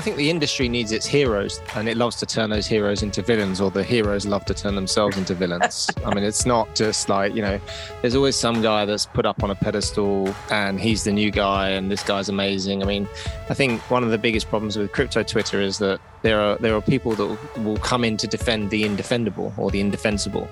I think the industry needs its heroes, and it loves to turn those heroes into villains, or the heroes love to turn themselves into villains. I mean, it's not just like you know, there's always some guy that's put up on a pedestal, and he's the new guy, and this guy's amazing. I mean, I think one of the biggest problems with crypto Twitter is that there are there are people that will come in to defend the indefendable or the indefensible.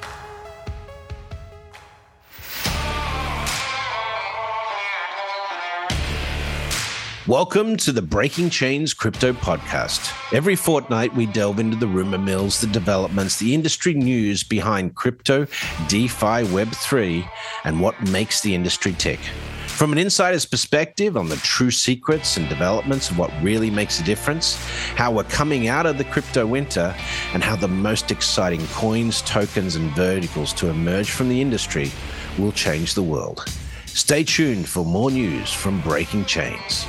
Welcome to the Breaking Chains Crypto Podcast. Every fortnight, we delve into the rumor mills, the developments, the industry news behind crypto, DeFi, Web3, and what makes the industry tick. From an insider's perspective on the true secrets and developments of what really makes a difference, how we're coming out of the crypto winter, and how the most exciting coins, tokens, and verticals to emerge from the industry will change the world. Stay tuned for more news from Breaking Chains.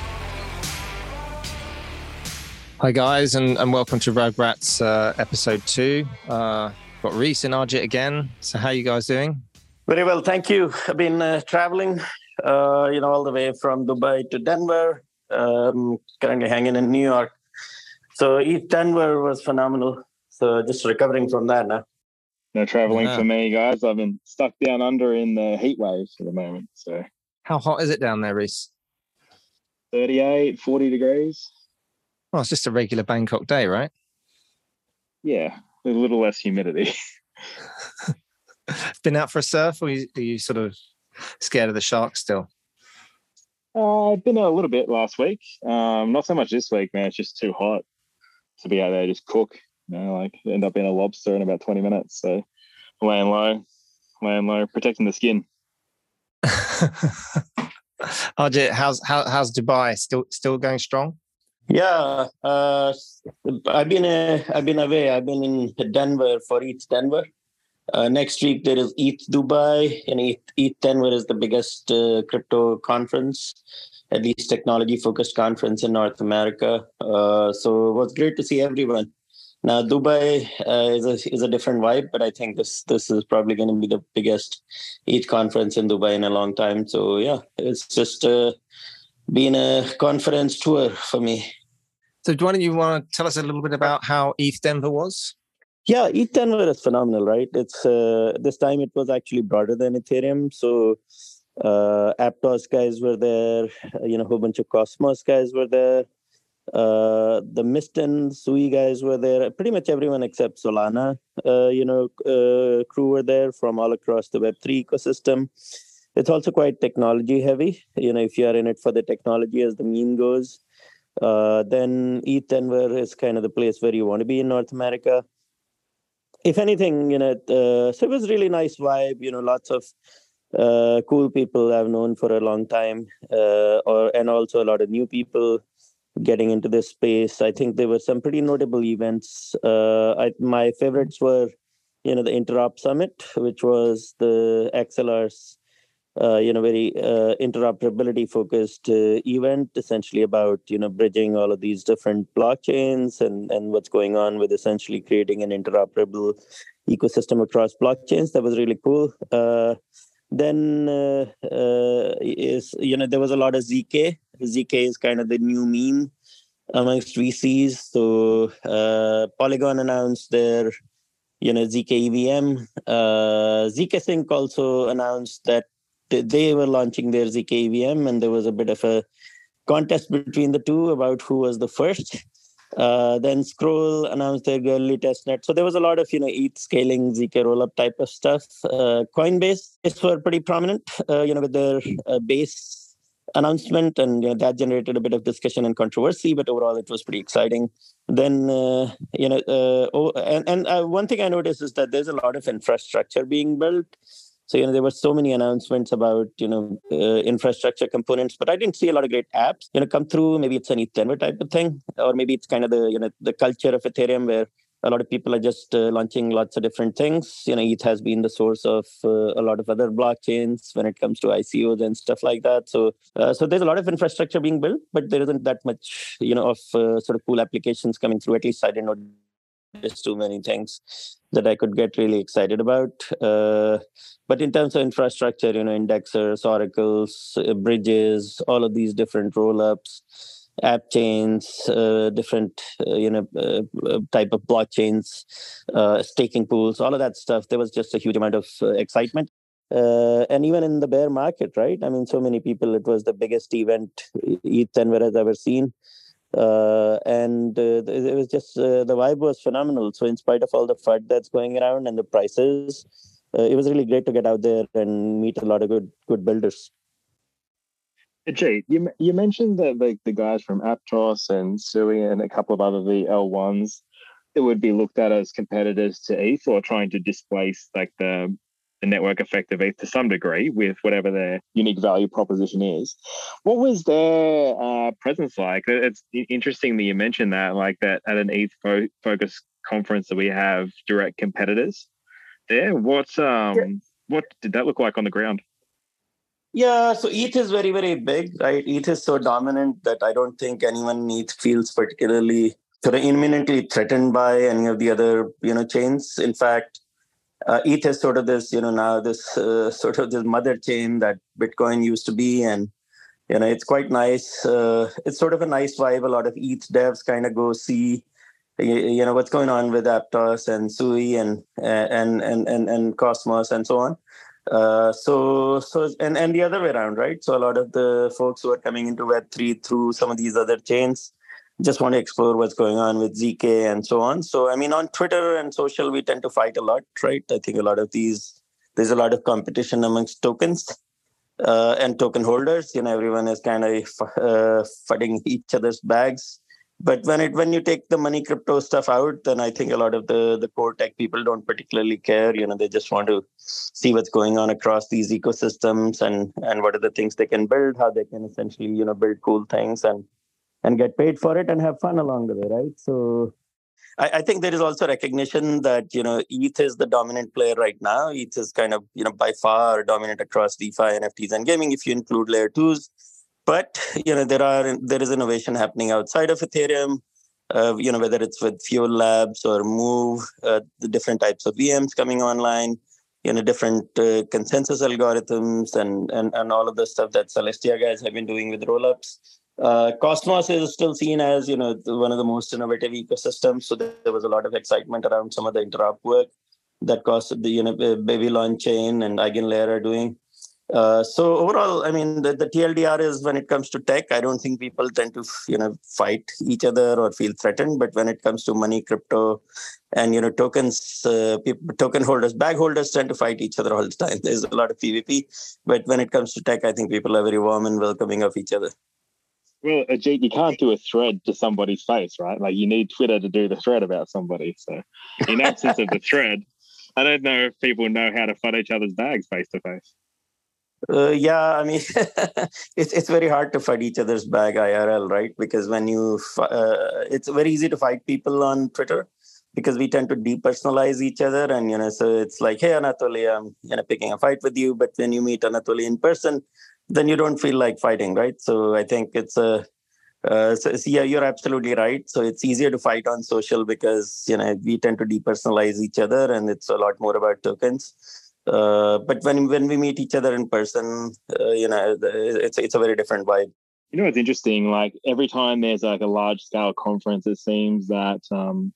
Hi guys, and, and welcome to Rugrats uh, episode two. Uh, got Reese and Ajit again. So how are you guys doing? Very well, thank you. I've been uh, traveling, uh, you know, all the way from Dubai to Denver. Um, currently hanging in New York. So ETH Denver was phenomenal. So just recovering from that now. No traveling yeah. for me, guys. I've been stuck down under in the heat waves for the moment. So how hot is it down there, Reese? 38, 40 degrees. Well, it's just a regular Bangkok day, right? Yeah, a little less humidity. Been out for a surf, or are you, are you sort of scared of the sharks still? Uh, I've been a little bit last week. Um, not so much this week, man. It's just too hot to be out there just cook. You know, like end up being a lobster in about twenty minutes. So laying low, laying low, protecting the skin. Ajit, how's how, how's Dubai? Still still going strong? Yeah, uh, I've been I've been away. I've been in Denver for ETH Denver. Uh, next week there is ETH Dubai, and ETH, ETH Denver is the biggest uh, crypto conference, at least technology focused conference in North America. Uh, so it was great to see everyone. Now Dubai uh, is a is a different vibe, but I think this this is probably going to be the biggest ETH conference in Dubai in a long time. So yeah, it's just been a conference tour for me. So, why don't you want to tell us a little bit about how ETH Denver was? Yeah, ETH Denver is phenomenal, right? It's uh, this time it was actually broader than Ethereum. So, uh, Aptos guys were there. You know, a whole bunch of Cosmos guys were there. Uh, the Mist and Sui guys were there. Pretty much everyone except Solana, uh, you know, uh, crew were there from all across the Web3 ecosystem. It's also quite technology heavy. You know, if you are in it for the technology, as the meme goes, uh, then ETH Denver is kind of the place where you want to be in North America. If anything, you know, uh, so it was really nice vibe. You know, lots of uh, cool people I've known for a long time, uh, or and also a lot of new people getting into this space. I think there were some pretty notable events. Uh, I, my favorites were, you know, the Interop Summit, which was the Axelar's uh, you know very uh, interoperability focused uh, event essentially about you know bridging all of these different blockchains and and what's going on with essentially creating an interoperable ecosystem across blockchains. That was really cool. Uh, then uh, uh, is you know there was a lot of zk zk is kind of the new meme amongst vcs so polygon announced their you know zk evm zk sync also announced that they were launching their ZK EVM, and there was a bit of a contest between the two about who was the first. Uh, then Scroll announced their early testnet. So there was a lot of you know ETH scaling, zk rollup type of stuff. Uh, Coinbase were pretty prominent, uh, you know, with their uh, base announcement, and you know, that generated a bit of discussion and controversy. But overall, it was pretty exciting. Then uh, you know, uh, oh, and and one thing I noticed is that there's a lot of infrastructure being built so you know there were so many announcements about you know uh, infrastructure components, but I didn't see a lot of great apps you know come through. Maybe it's an ETH type of thing, or maybe it's kind of the you know the culture of Ethereum where a lot of people are just uh, launching lots of different things. You know, ETH has been the source of uh, a lot of other blockchains when it comes to ICOs and stuff like that. So, uh, so there's a lot of infrastructure being built, but there isn't that much, you know, of uh, sort of cool applications coming through. At least I didn't know there's too many things that I could get really excited about. Uh, but in terms of infrastructure, you know, indexers, oracles, uh, bridges, all of these different rollups, app chains, uh, different uh, you know uh, uh type of blockchains, uh, staking pools, all of that stuff. There was just a huge amount of uh, excitement. and even in the bear market, right? I mean, so many people. It was the biggest event ETH Denver has ever seen, Uh, and uh, it was just uh, the vibe was phenomenal. So, in spite of all the FUD that's going around and the prices, it was really great to get out there and meet a lot of good good builders. Jay, you you mentioned that like the guys from Aptos and Sui and a couple of other the L ones that would be looked at as competitors to ETH or trying to displace like the the network effect of ETH to some degree with whatever their unique value proposition is. What was their uh, presence like? It's interesting that you mentioned that, like that at an ETH fo- focus conference that we have direct competitors there. What um yeah. what did that look like on the ground? Yeah, so ETH is very, very big, right? ETH is so dominant that I don't think anyone in ETH feels particularly sort of imminently threatened by any of the other, you know, chains. In fact, uh, ETH is sort of this, you know, now this uh, sort of this mother chain that Bitcoin used to be, and you know, it's quite nice. Uh, it's sort of a nice vibe. A lot of ETH devs kind of go see, you, you know, what's going on with Aptos and Sui and and and and and Cosmos and so on. Uh, so so and and the other way around right so a lot of the folks who are coming into web3 through some of these other chains just want to explore what's going on with zk and so on. So i mean on twitter and social we tend to fight a lot right? I think a lot of these there's a lot of competition amongst tokens uh, and token holders. You know everyone is kind of uh, fighting each other's bags. But when it when you take the money crypto stuff out then i think a lot of the the core tech people don't particularly care. You know they just want to see what's going on across these ecosystems and and what are the things they can build how they can essentially you know build cool things and and get paid for it and have fun along the way right so I, I think there is also recognition that you know ETH is the dominant player right now. ETH is kind of you know by far dominant across DeFi, NFTs, and gaming. If you include layer twos, but you know there are there is innovation happening outside of Ethereum. Uh, you know whether it's with Fuel Labs or Move, uh, the different types of VMs coming online. You know different uh, consensus algorithms and and and all of the stuff that Celestia guys have been doing with rollups. Uh, Cosmos is still seen as you know one of the most innovative ecosystems. So there was a lot of excitement around some of the interop work that cost the you know Babylon chain and EigenLayer are doing. Uh, so overall, I mean, the, the, TLDR is when it comes to tech, I don't think people tend to, you know, fight each other or feel threatened. But when it comes to money, crypto, and you know, tokens, uh, people, token holders, bag holders tend to fight each other all the time. There's a lot of PvP, but when it comes to tech, I think people are very warm and welcoming of each other. Well, Ajit, you can't do a thread to somebody's face, right? Like you need Twitter to do the thread about somebody. So, in absence of the thread, I don't know if people know how to fight each other's bags face to face. Uh, yeah, I mean, it's it's very hard to fight each other's bag IRL, right? Because when you, uh, it's very easy to fight people on Twitter because we tend to depersonalize each other, and you know, so it's like, hey, Anatoly, I'm you know picking a fight with you, but when you meet Anatoly in person, then you don't feel like fighting, right? So I think it's a uh, so, yeah, you're absolutely right. So it's easier to fight on social because you know we tend to depersonalize each other, and it's a lot more about tokens. Uh, but when when we meet each other in person, uh, you know, it's it's a very different vibe. You know, it's interesting. Like every time there's like a large scale conference, it seems that um,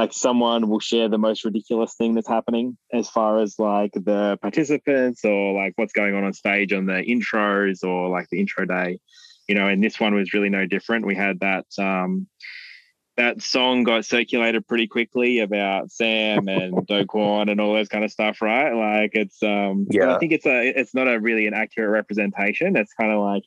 like someone will share the most ridiculous thing that's happening as far as like the participants or like what's going on on stage on the intros or like the intro day. You know, and this one was really no different. We had that. Um, that song got circulated pretty quickly about Sam and Do Kwon and all those kind of stuff, right? Like it's um yeah. I think it's a it's not a really an accurate representation. It's kind of like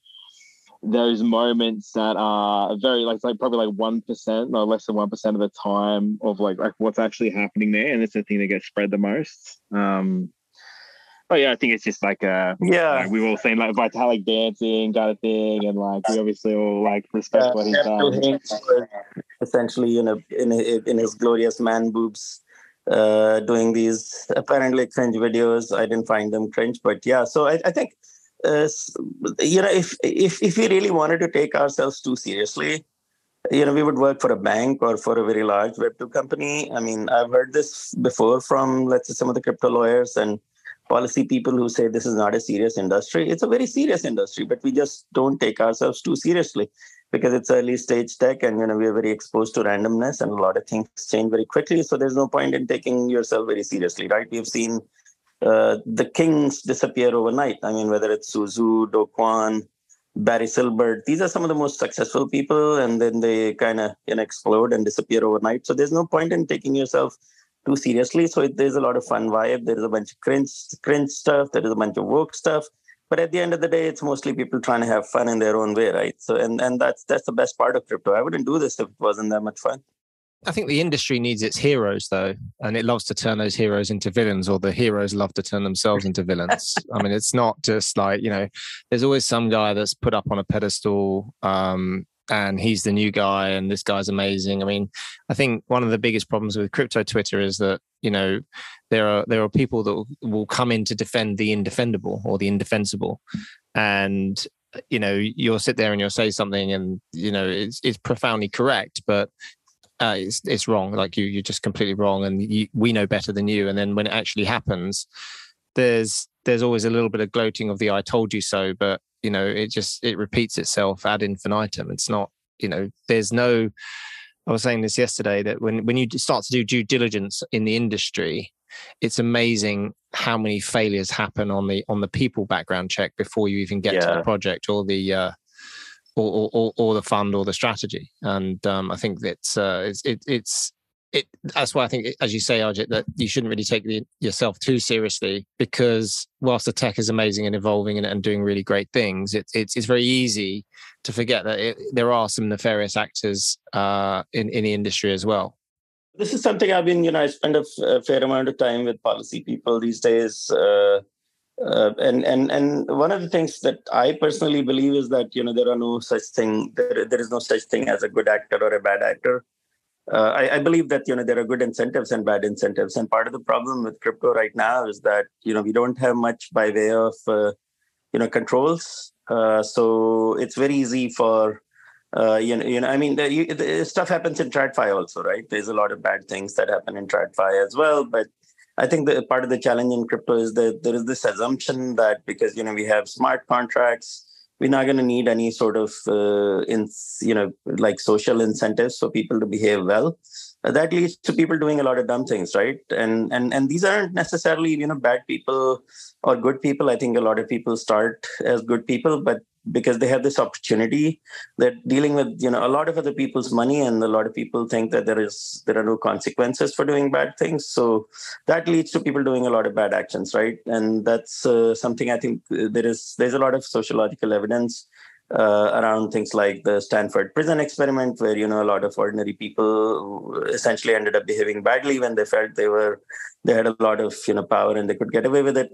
those moments that are very like like probably like one percent or less than one percent of the time of like like what's actually happening there, and it's the thing that gets spread the most. Um, Oh yeah, I think it's just like uh yeah like we've all seen like Vitalik dancing kind of thing, and like we obviously all like respect yeah, what he's done. Essentially, you know, in in his glorious man boobs, uh, doing these apparently cringe videos. I didn't find them cringe, but yeah. So I, I think, uh, you know, if if if we really wanted to take ourselves too seriously, you know, we would work for a bank or for a very large Web2 company. I mean, I've heard this before from, let's say, some of the crypto lawyers, and policy people who say this is not a serious industry. It's a very serious industry, but we just don't take ourselves too seriously because it's early stage tech and you know we're very exposed to randomness and a lot of things change very quickly. So there's no point in taking yourself very seriously, right? We've seen uh, the kings disappear overnight. I mean, whether it's Su Zhu, Do Kwon, Barry Silbert, these are some of the most successful people, and then they kind of you know explode and disappear overnight. So there's no point in taking yourself too seriously. So it, there's a lot of fun vibe. There is a bunch of cringe, cringe stuff. There is a bunch of woke stuff. But at the end of the day, it's mostly people trying to have fun in their own way, right? So and and that's that's the best part of crypto. I wouldn't do this if it wasn't that much fun. I think the industry needs its heroes though, and it loves to turn those heroes into villains, or the heroes love to turn themselves into villains. I mean, it's not just like you know, there's always some guy that's put up on a pedestal, um, and he's the new guy, and this guy's amazing. I mean, I think one of the biggest problems with crypto Twitter is that you know there are there are people that will come in to defend the indefendable or the indefensible, and you know you'll sit there and you'll say something and you know it's it's profoundly correct but uh, it's it's wrong. Like you, you're just completely wrong, and you, we know better than you. And then when it actually happens, there's there's always a little bit of gloating of the "I told you so," but you know, it just it repeats itself ad infinitum. It's not, you know, there's no. I was saying this yesterday that when when you start to do due diligence in the industry, it's amazing how many failures happen on the on the people background check before you even get yeah. to the project or the uh, or, or, or, the fund or the strategy. And um, I think that's uh, it's it, it's it. That's why I think, as you say, Ajit, that you shouldn't really take the, yourself too seriously because whilst the tech is amazing and evolving and, and doing really great things, it, it's it's very easy to forget that it, there are some nefarious actors uh, in in the industry as well. This is something I've been, you know, I spend a, fair amount of time with policy people these days. Uh, uh, and and and one of the things that I personally believe is that you know there are no such thing there, there is no such thing as a good actor or a bad actor. Uh, I, I, believe that you know there are good incentives and bad incentives, and part of the problem with crypto right now is that you know we don't have much by way of uh, you know controls. Uh, so it's very easy for uh, you know, you know, I mean, the, you, the stuff happens in TradFi also, right? There's a lot of bad things that happen in TradFi as well, but I think the part of the challenge in crypto is that there is this assumption that because you know we have smart contracts, we're not going to need any sort of uh, in you know like social incentives for people to behave well. Uh, that leads to people doing a lot of dumb things, right? And and and these aren't necessarily you know bad people or good people. I think a lot of people start as good people, but because they have this opportunity they're dealing with you know a lot of other people's money and a lot of people think that there is there are no consequences for doing bad things. So that leads to people doing a lot of bad actions right? And that's uh, something i think there is there's a lot of sociological evidence uh, around things like the Stanford prison experiment, where you know a lot of ordinary people essentially ended up behaving badly when they felt they were they had a lot of you know power and they could get away with it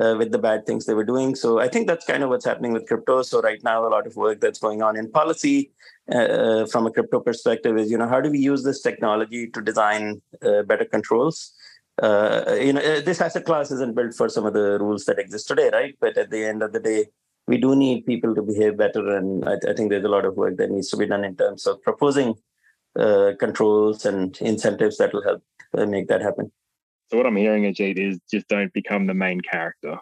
uh, with the bad things they were doing. So I think that's kind of what's happening with crypto. So right now, a lot of work that's going on in policy uh, uh, from a crypto perspective is, you know, how do we use this technology to design uh, better controls? Uh, you know, uh, this asset class isn't built for some of the rules that exist today, right? But at the end of the day, we do need people to behave better, and I, I think there's a lot of work that needs to be done in terms of proposing controls and incentives that will help make that happen. So what I'm hearing, Ajit, is just don't become the main character.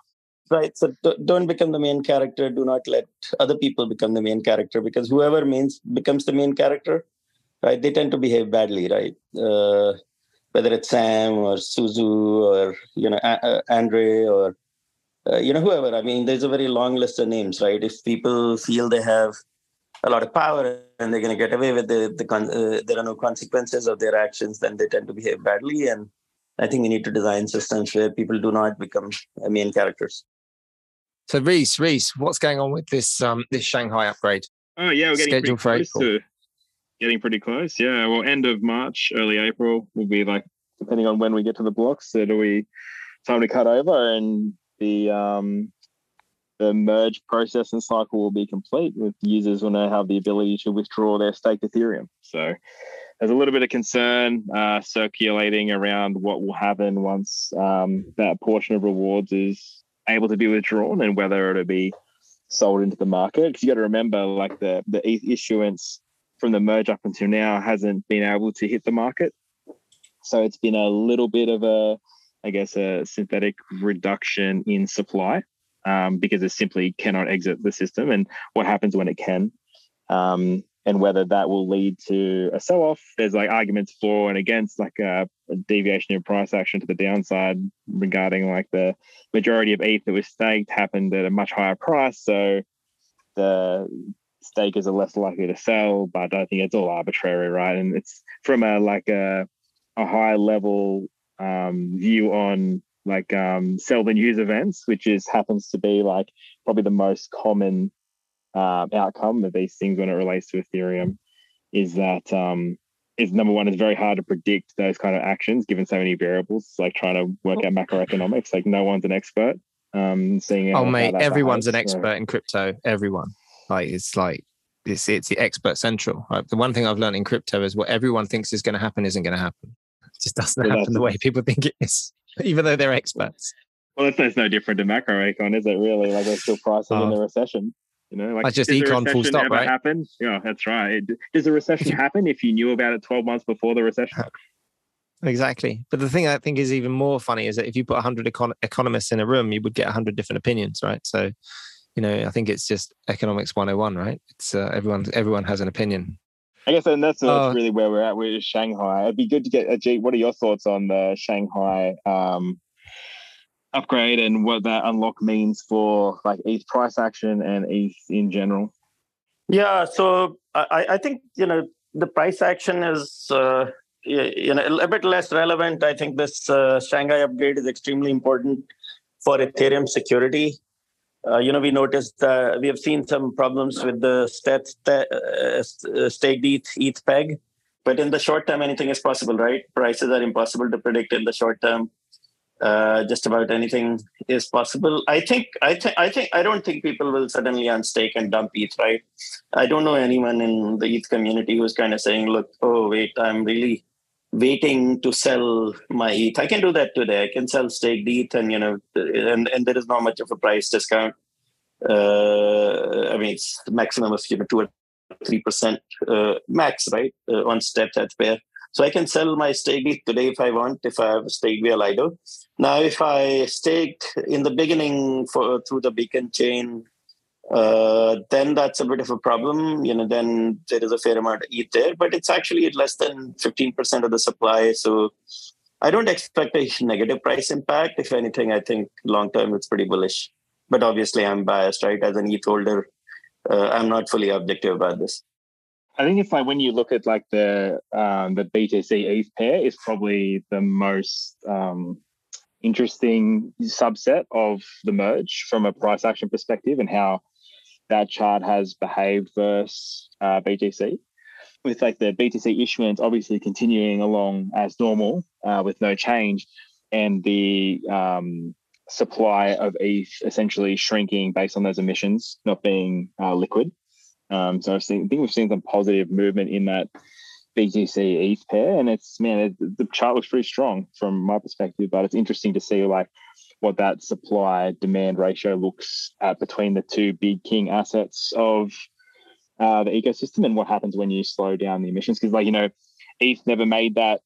Right. So don't become the main character. Do not let other people become the main character because whoever means becomes the main character, right? They tend to behave badly, right? Uh, whether it's Sam or Su Zhu or you know a- Andre or uh, you know whoever. I mean, there's a very long list of names, right? If people feel they have a lot of power and they're going to get away with the, the con- uh, there are no consequences of their actions, then they tend to behave badly and I think we need to design systems where people do not become main characters. So Reese, Reese, what's going on with this um this Shanghai upgrade? Oh yeah, we're getting pretty close to getting pretty close. Yeah, well, end of March, early April will be like depending on when we get to the blocks. It'll be time to cut over, and the um the merge process and cycle will be complete. With users will now have the ability to withdraw their staked Ethereum. So there's a little bit of concern uh, circulating around what will happen once um, that portion of rewards is able to be withdrawn and whether it'll be sold into the market. Because you got to remember, like the the issuance from the merge up until now hasn't been able to hit the market, so it's been a little bit of a I guess, a synthetic reduction in supply um, because it simply cannot exit the system, and what happens when it can, um, and whether that will lead to a sell-off. There's like arguments for and against, like a, a, deviation in price action to the downside regarding like the majority of ETH that was staked happened at a much higher price, so the stakers are less likely to sell. But I think it's all arbitrary, right? And it's from a like a a high level um, view on like um, sell the news events, which is happens to be like probably the most common uh, outcome of these things when it relates to Ethereum, is that um, is number one, it's very hard to predict those kind of actions given so many variables. It's like trying to work out macroeconomics. Like no one's an expert. Um, seeing oh mate, everyone's behaves, an expert so. in crypto. Everyone, like it's like it's it's the expert central. Right? The one thing I've learned in crypto is what everyone thinks is going to happen isn't going to happen. It just doesn't happen the way people think it is, even though they're experts. Well, that's, that's no different to macroecon, is it? Really, like they're still pricing in the recession. You know, like, just econ full stop, right? Happen? Yeah, that's right. Does a recession happen if you knew about it 12 months before the recession? Exactly. But the thing I think is even more funny is that if you put 100 econ- economists in a room, you would get 100 different opinions, right? So, you know, I think it's just economics 101, right? It's uh, everyone everyone has an opinion. I guess, and that's, uh, really where we're at with Shanghai. It'd be good to get, Ajit, what are your thoughts on the Shanghai um, upgrade and what that unlock means for like ETH price action and ETH in general? Yeah, so I, I think, you know, the price action is, uh, you know, a bit less relevant. I think this uh, Shanghai upgrade is extremely important for Ethereum security. Uh, you know, we noticed uh, we have seen some problems with the stat, uh, staked ETH, ETH peg, but in the short term, anything is possible, right? Prices are impossible to predict in the short term. Uh, just about anything is possible. I think, I think, I think, I don't think people will suddenly unstake and dump ETH, right? I don't know anyone in the ETH community who's kind of saying, "Look, oh wait, I'm really waiting to sell my ETH. I can do that today. I can sell staked ETH, and you know, and and there is not much of a price discount. Uh, I mean, it's the maximum of you know two or three percent uh, max, right, uh, on stETH that's fair. So I can sell my stake today if I want, if I have a stake via Lido. Now, if I staked in the beginning for through the Beacon chain uh, then that's a bit of a problem. You know, then there is a fair amount of ETH there, but it's actually less than 15% of the supply. So I don't expect a negative price impact. If anything, I think long term it's pretty bullish. But obviously, I'm biased, right? As an ETH holder, uh, I'm not fully objective about this. I think it's like when you look at like the um, the BTC ETH pair is probably the most um, interesting subset of the merge from a price action perspective and how that chart has behaved versus uh, BTC. With like the BTC issuance obviously continuing along as normal uh, with no change, and the um, supply of ETH essentially shrinking based on those emissions not being uh, liquid. Um, so I've seen, I think we've seen some positive movement in that BTC ETH pair, and it's man, it, the chart looks pretty strong from my perspective. But it's interesting to see like what that supply demand ratio looks at between the two big king assets of uh, the ecosystem and what happens when you slow down the emissions. Because, like, you know, ETH never made that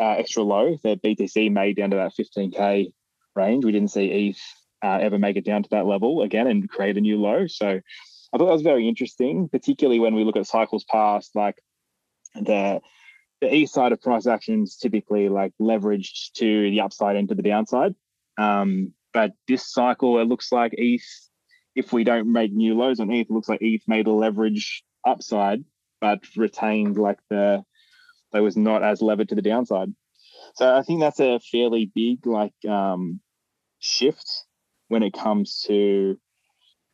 uh, extra low that BTC made down to that 15K range. We didn't see ETH uh, ever make it down to that level again and create a new low. So I thought that was very interesting, particularly when we look at cycles past, like the the ETH side of price actions typically like leveraged to the upside and to the downside. Um, but this cycle, it looks like ETH, if we don't make new lows on ETH, it looks like ETH made a leverage upside, but retained like the, they was not as levered to the downside. So I think that's a fairly big like um, shift when it comes to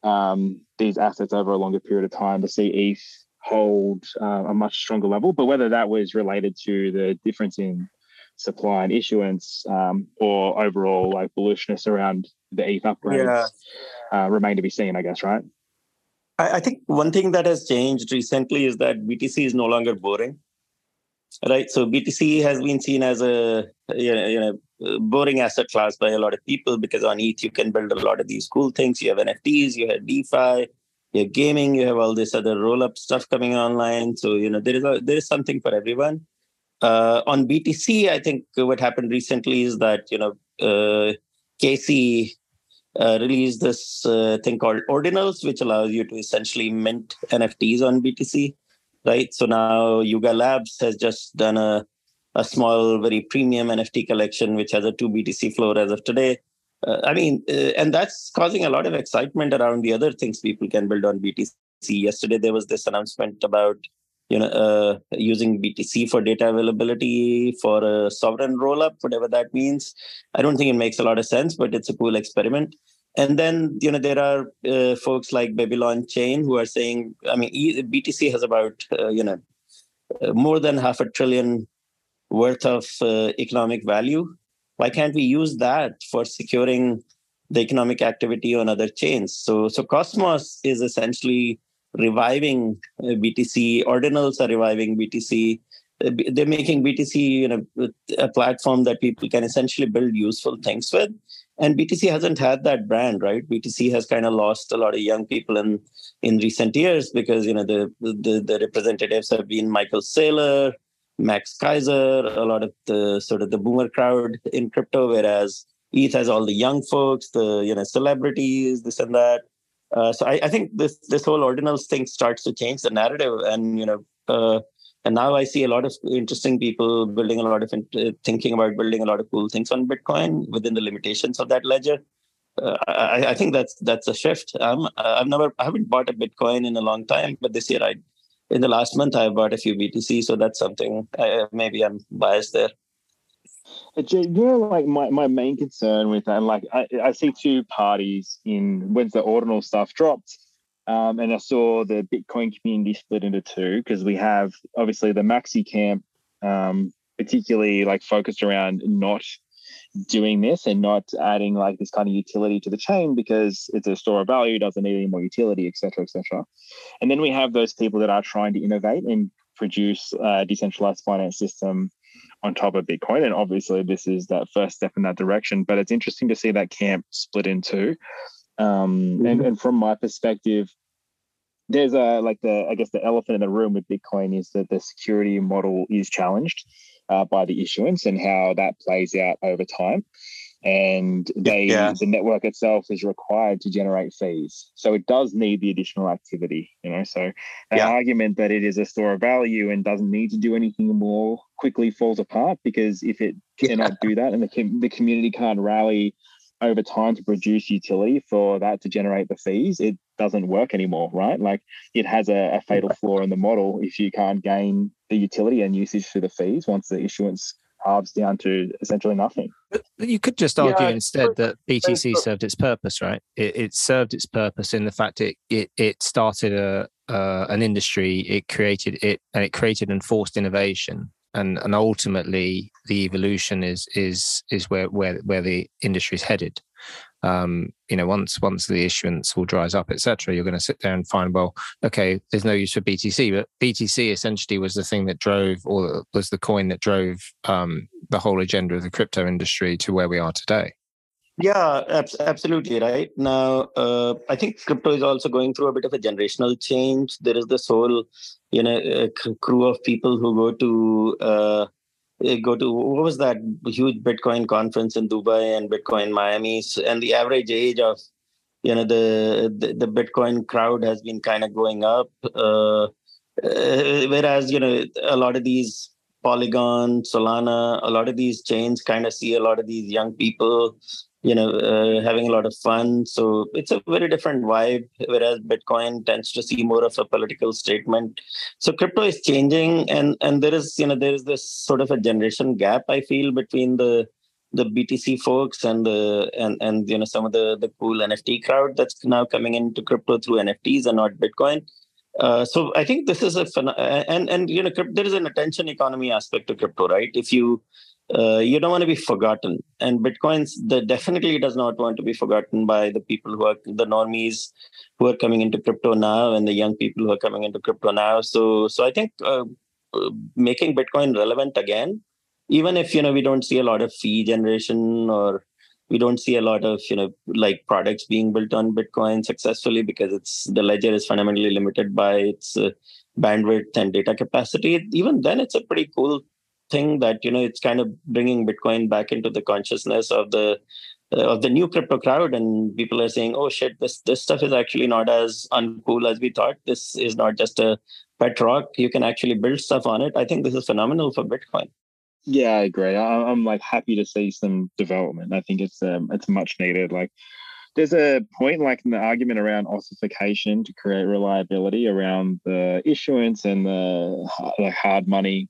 um, these assets over a longer period of time to see ETH hold uh, a much stronger level. But whether that was related to the difference in supply and issuance um, or overall like bullishness around the ETH upgrades yeah. uh, remain to be seen, I guess, right? I, I, think one thing that has changed recently is that BTC is no longer boring. Right, so BTC has been seen as a you know, you know boring asset class by a lot of people because on ETH you can build a lot of these cool things. You have NFTs, you have DeFi, you have gaming, you have all this other roll up stuff coming online. So you know there is a, there is something for everyone. Uh, on BTC, I think what happened recently is that you know uh, Casey uh, released this uh, thing called Ordinals, which allows you to essentially mint NFTs on BTC, right? So now Yuga Labs has just done a, a small, very premium NFT collection, which has a 2 BTC floor as of today. Uh, I mean, uh, and that's causing a lot of excitement around the other things people can build on BTC. Yesterday, there was this announcement about you know, uh, using BTC for data availability for a sovereign rollup, whatever that means. I don't think it makes a lot of sense, but it's a cool experiment. And then, you know, there are uh, folks like Babylon Chain who are saying, I mean, BTC has about, uh, you know, uh, more than half a trillion worth of uh, economic value. Why can't we use that for securing the economic activity on other chains? So, so Cosmos is essentially reviving uh, BTC. Ordinals are reviving BTC. Uh, they're making BTC you know, a platform that people can essentially build useful things with. And BTC hasn't had that brand, right? BTC has kind of lost a lot of young people in in recent years because you know the the, the representatives have been Michael Saylor, Max Keiser, a lot of the sort of the boomer crowd in crypto, whereas ETH has all the young folks, the you know celebrities, this and that. Uh, so I, I, think this this whole ordinals thing starts to change the narrative, and you know, uh, and now I see a lot of interesting people building a lot of uh, thinking about building a lot of cool things on Bitcoin within the limitations of that ledger. Uh, I, I, think that's that's a shift. Um, I've never I haven't bought a Bitcoin in a long time, but this year I, in the last month, I bought a few BTC, so that's something. Uh, maybe I'm biased there. You know, like my, my main concern with that, like I, I see two parties in when the ordinal stuff dropped. Um, and I saw the Bitcoin community split into two because we have obviously the maxi camp, um, particularly like focused around not doing this and not adding like this kind of utility to the chain because it's a store of value, doesn't need any more utility, etc., etc. And then we have those people that are trying to innovate and produce a decentralized finance system on top of Bitcoin. And obviously, this is that first step in that direction. But it's interesting to see that camp split in two. Um, mm-hmm. and, and from my perspective, there's a like the I guess the elephant in the room with Bitcoin is that the security model is challenged uh, by the issuance and how that plays out over time and they yeah. the network itself is required to generate fees so it does need the additional activity you know so the yeah. argument that it is a store of value and doesn't need to do anything more quickly falls apart because if it cannot yeah. do that and the, the community can't rally over time to produce utility for that to generate the fees it doesn't work anymore right? Like it has a, a fatal flaw in the model if you can't gain the utility and usage through the fees once the issuance halves down to essentially nothing. But you could just argue yeah, instead that BTC served its purpose, right? It, it, served its purpose in the fact it it, it started a uh, an industry, it created it, and it created and forced innovation, and and ultimately the evolution is is is where where where the industry is headed um, you know, once once the issuance all dries up, etc., you're going to sit there and find, well, okay, there's no use for BTC, but BTC essentially was the thing that drove, or was the coin that drove um, the whole agenda of the crypto industry to where we are today. Yeah, absolutely right. Now, uh, I think crypto is also going through a bit of a generational change. There is this whole, you know, uh, crew of people who go to uh, go to what was that huge Bitcoin conference in Dubai and Bitcoin Miami, and the average age of you know the the, the Bitcoin crowd has been kind of going up, uh, uh, whereas you know a lot of these Polygon, Solana, a lot of these chains kind of see a lot of these young people you know uh, having a lot of fun. So it's a very different vibe whereas bitcoin tends to see more of a political statement. So crypto is changing and and there is you know there is this sort of a generation gap i feel between the the btc folks and the and and you know some of the the cool nft crowd that's now coming into crypto through nfts and not bitcoin. Uh, so I think this is a and and you know there is an attention economy aspect to crypto, right? If you uh, you don't want to be forgotten. And Bitcoin's the definitely does not want to be forgotten by the people who are the normies who are coming into crypto now and the young people who are coming into crypto now. So so I think uh, making Bitcoin relevant again, even if you know we don't see a lot of fee generation or we don't see a lot of you know like products being built on Bitcoin successfully because it's the ledger is fundamentally limited by its uh, bandwidth and data capacity. Even then, it's a pretty cool thing that you know it's kind of bringing Bitcoin back into the consciousness of the uh, of the new crypto crowd, and people are saying, "Oh shit, this this stuff is actually not as uncool as we thought. This is not just a pet rock. You can actually build stuff on it." I think this is phenomenal for Bitcoin. Yeah, I agree. I, am like happy to see some development. I think it's um it's much needed. Like there's a point like in the argument around ossification to create reliability around the issuance and the like hard money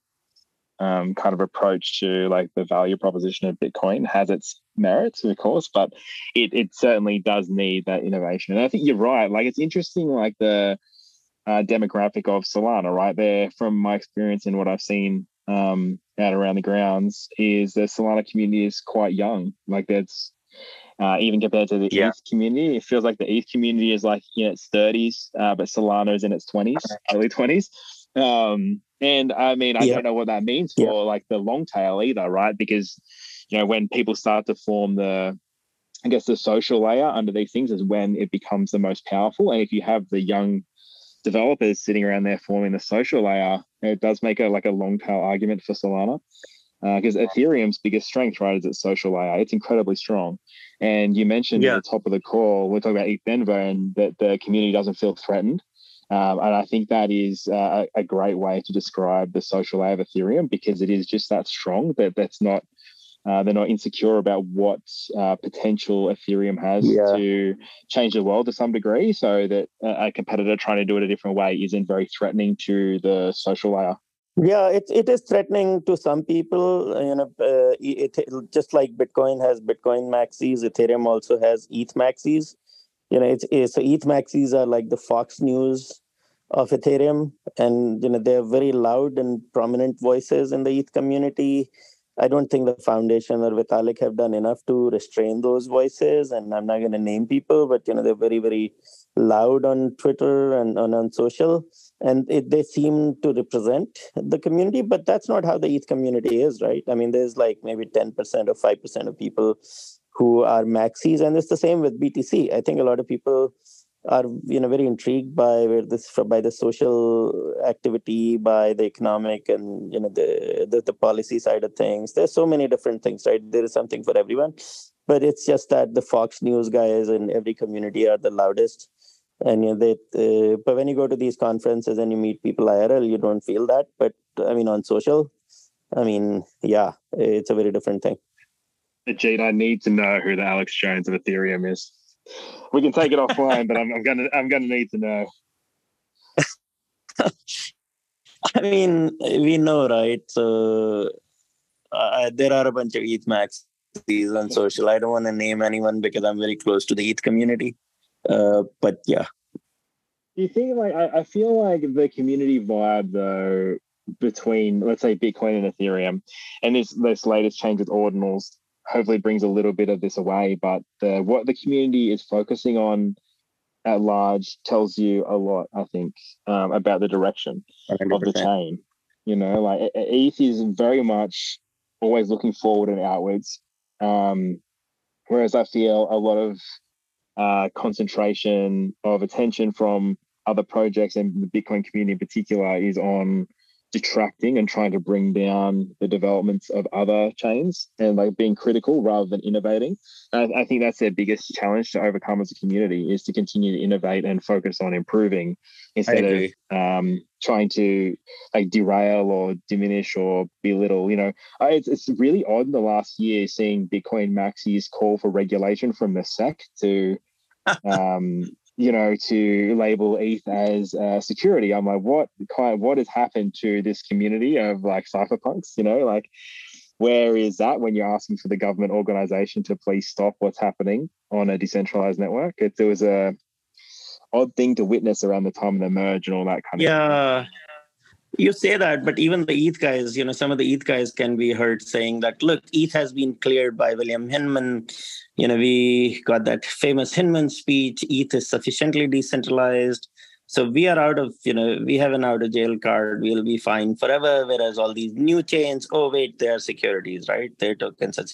um, kind of approach to like the value proposition of Bitcoin has its merits, of course, but it it certainly does need that innovation. And I think you're right. Like it's interesting, like the uh, demographic of Solana, right there. From my experience and what I've seen um, out around the grounds, is the Solana community is quite young. Like that's uh, even compared to the yeah. ETH community. It feels like the ETH community is like in its 30s, uh, but Solana is in its 20s, early 20s. Um, and I mean, I yeah. don't know what that means for yeah. like the long tail either, right? Because, you know, when people start to form the, I guess the social layer under these things is when it becomes the most powerful. And if you have the young developers sitting around there forming the social layer, it does make a like a long tail argument for Solana because uh, Ethereum's biggest strength, right, is its social layer. It's incredibly strong. And you mentioned yeah. at the top of the call, we're talking about ETH Denver and that the community doesn't feel threatened. Um, and I think that is uh, a great way to describe the social layer of Ethereum because it is just that strong that that's not uh, they're not insecure about what uh, potential Ethereum has yeah. to change the world to some degree, so that a competitor trying to do it a different way isn't very threatening to the social layer. Yeah, it, it is threatening to some people. You know, uh, it, it, just like Bitcoin has Bitcoin maxis, Ethereum also has ETH maxis. You know, it's, it's so ETH maxis are like the Fox News of Ethereum, and you know they're very loud and prominent voices in the ETH community. I don't think the foundation or Vitalik have done enough to restrain those voices, and I'm not going to name people, but you know they're very very loud on Twitter and, and on social, and it, they seem to represent the community. But that's not how the ETH community is, right? I mean, there's like maybe 10% or 5% of people who are maxis, and it's the same with BTC. I think a lot of people are you know very intrigued by where this by the social activity by the economic and you know the, the, the policy side of things. There's so many different things right? There is something for everyone. But it's just that the fox news guys in every community are the loudest. And you know they uh, but when you go to these conferences and you meet people irl you don't feel that. But i mean on social i mean yeah it's a very different thing Jeet, I need to know who the Alex Jones of Ethereum is we can take it offline, but I'm, I'm, gonna I'm gonna need to know. I mean, we know, right? So uh, there are a bunch of ETH Max on social. I don't want to name anyone because I'm very close to the ETH community. Uh, but yeah. Do you think like I, I feel like the community vibe though between let's say Bitcoin and Ethereum and this this latest change with ordinals hopefully brings a little bit of this away. But the, what the community is focusing on at large tells you a lot, I think, um, about the direction 100%. of the chain. You know, like ETH is very much always looking forward and outwards. Um, whereas I feel a lot of uh, concentration of attention from other projects and the Bitcoin community in particular is on detracting and trying to bring down the developments of other chains and like being critical rather than innovating. I, I, think that's their biggest challenge to overcome as a community is to continue to innovate and focus on improving instead of um, trying to like derail or diminish or belittle. You know, I, it's, it's really odd in the last year seeing Bitcoin Maxis call for regulation from the SEC to um, you know, to label ETH as uh, security. I'm like, what kind? What has happened to this community of like cypherpunks? You know, like where is that when you're asking for the government organization to please stop what's happening on a decentralized network? It, there was a odd thing to witness around the time of the merge and all that kind of yeah. You say that, but even the ETH guys, you know, some of the ETH guys can be heard saying that, look, ETH has been cleared by William Hinman. You know, we got that famous Hinman speech. ETH is sufficiently decentralized. So we are out of, you know, we have an out of jail card. We'll be fine forever. Whereas all these new chains, oh, wait, they are securities, right? They're tokens and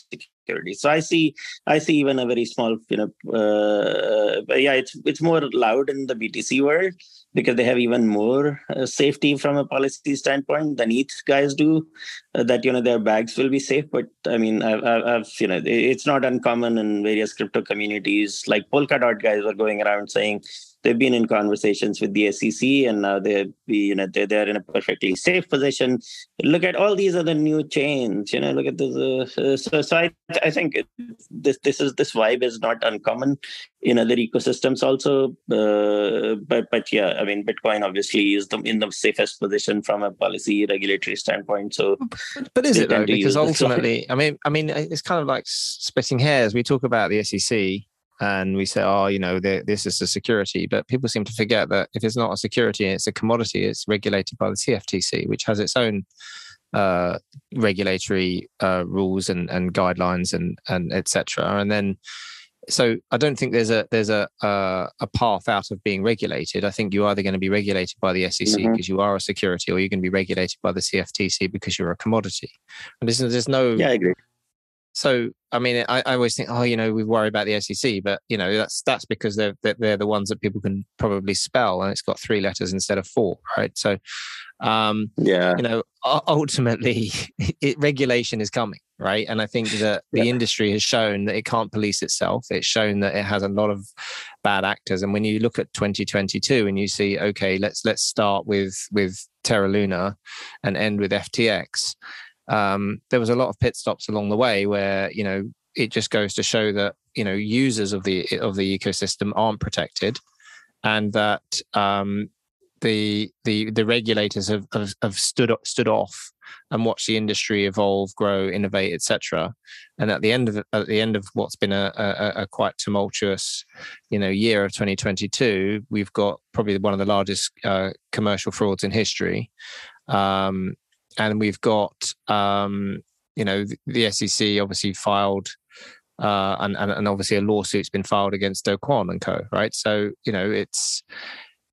security. So I see, I see even a very small, you know, uh, yeah, it's it's more loud in the BTC world because they have even more uh, safety from a policy standpoint than ETH guys do. Uh, that you know their bags will be safe, but I mean, I've, I've, you know, it's not uncommon in various crypto communities. Like Polkadot guys were going around saying they've been in conversations with the SEC, and now they're you know they're, they're in a perfectly safe position. Look at all these other new chains. You know, look at this. Uh, so, so I, I think this this is this vibe is not uncommon in other ecosystems also. Uh, but but yeah, I mean, Bitcoin obviously is the in the safest position from a policy regulatory standpoint. So, but, but is it though? Because ultimately, I mean, I mean, it's kind of like splitting hairs. We talk about the SEC and we say, oh, you know, this is a security. But people seem to forget that if it's not a security, it's a commodity. It's regulated by the CFTC, which has its own uh, regulatory uh, rules and, and guidelines and and etc. And then, so I don't think there's a there's a uh, a path out of being regulated. I think you're either going to be regulated by the SEC mm-hmm. because you are a security, or you're going to be regulated by the CFTC because you're a commodity. And there's, there's no yeah, I agree so, I mean, I, I, always think, oh, you know, we worry about the SEC, but you know, that's that's because they're they're the ones that people can probably spell, and it's got three letters instead of four, right? So, um, yeah, you know, ultimately, it, regulation is coming, right? And I think that the yeah. industry has shown that it can't police itself. It's shown that it has a lot of bad actors, and when you look at 2022 and you see, okay, let's let's start with with Terra Luna and end with FTX um, there was a lot of pit stops along the way where you know it just goes to show that you know users of the of the ecosystem aren't protected, and that um, the the the regulators have, have, have stood stood off and watched the industry evolve, grow, innovate, etc. And at the end of at the end of what's been a, a, a, quite tumultuous, you know, year of 2022, we've got probably one of the largest uh, commercial frauds in history. Um, and we've got um, you know the, the, SEC obviously filed uh, and, and, and obviously a lawsuit's been filed against Do Kwon and Co. Right, so you know it's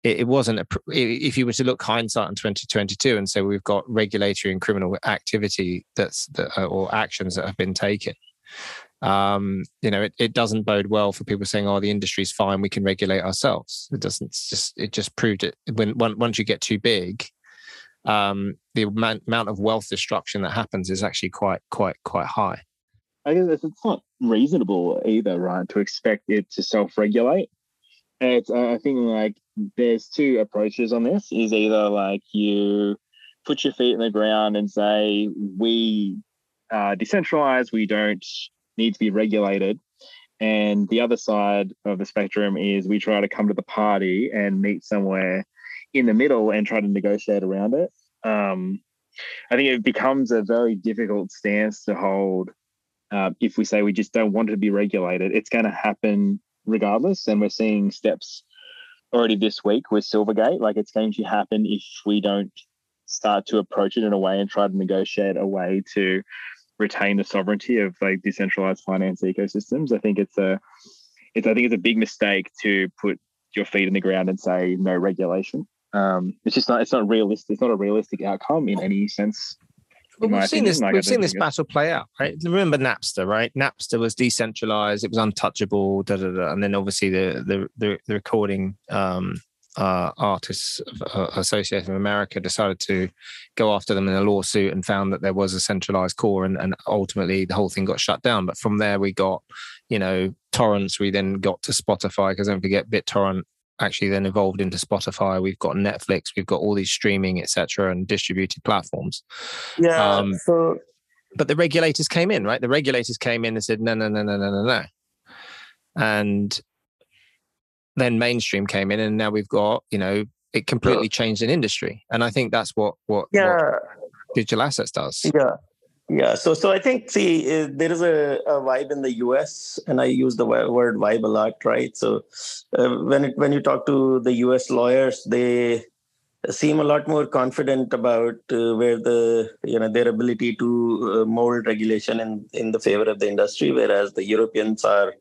it, it wasn't a, if you were to look hindsight in 2022 and say we've got regulatory and criminal activity that's that, uh, or actions that have been taken. Um, you know, it, it doesn't bode well for people saying, "Oh, the industry's fine; we can regulate ourselves." It doesn't. It's just it just proved it when once you get too big, um, the amount, amount of wealth destruction that happens is actually quite quite quite high. I guess it's not reasonable either, right, to expect it to self-regulate. It's I think like there's two approaches on this. Is either like you put your feet in the ground and say we are decentralized, we don't need to be regulated, and the other side of the spectrum is we try to come to the party and meet somewhere in the middle and try to negotiate around it. Um, I think it becomes a very difficult stance to hold uh, if we say we just don't want it to be regulated. It's going to happen regardless, and we're seeing steps already this week with Silvergate. Like it's going to happen if we don't start to approach it in a way and try to negotiate a way to retain the sovereignty of like decentralized finance ecosystems. I think it's a it's I think it's a big mistake to put your feet in the ground and say no regulation. Um, it's just not it's not realistic. It's not a realistic outcome in any sense. Well, we've seen this. Like we've seen this battle play out, right? Remember Napster, right? Napster was decentralized; it was untouchable, da, da, da. and then obviously the the the, the recording um, uh, artists uh, associated with America decided to go after them in a lawsuit and found that there was a centralized core, and, and ultimately the whole thing got shut down. But from there, we got you know torrents. We then got to Spotify because don't forget BitTorrent actually then evolved into Spotify. We've got Netflix. We've got all these streaming, etc., and distributed platforms. Yeah. Um, so, but the regulators came in, right? The regulators came in and said, no, no, no, no, no, no, no. And then mainstream came in, and now we've got, you know, it completely changed an industry. And I think that's what what, yeah. what digital assets does. Yeah. Yeah, so so I think see uh, there is a, a, vibe in the U.S. and I use the word vibe a lot, right? So uh, when it, when you talk to the U.S. lawyers, they seem a lot more confident about uh, where the you know their ability to uh, mold regulation in in the favor of the industry, whereas the Europeans are.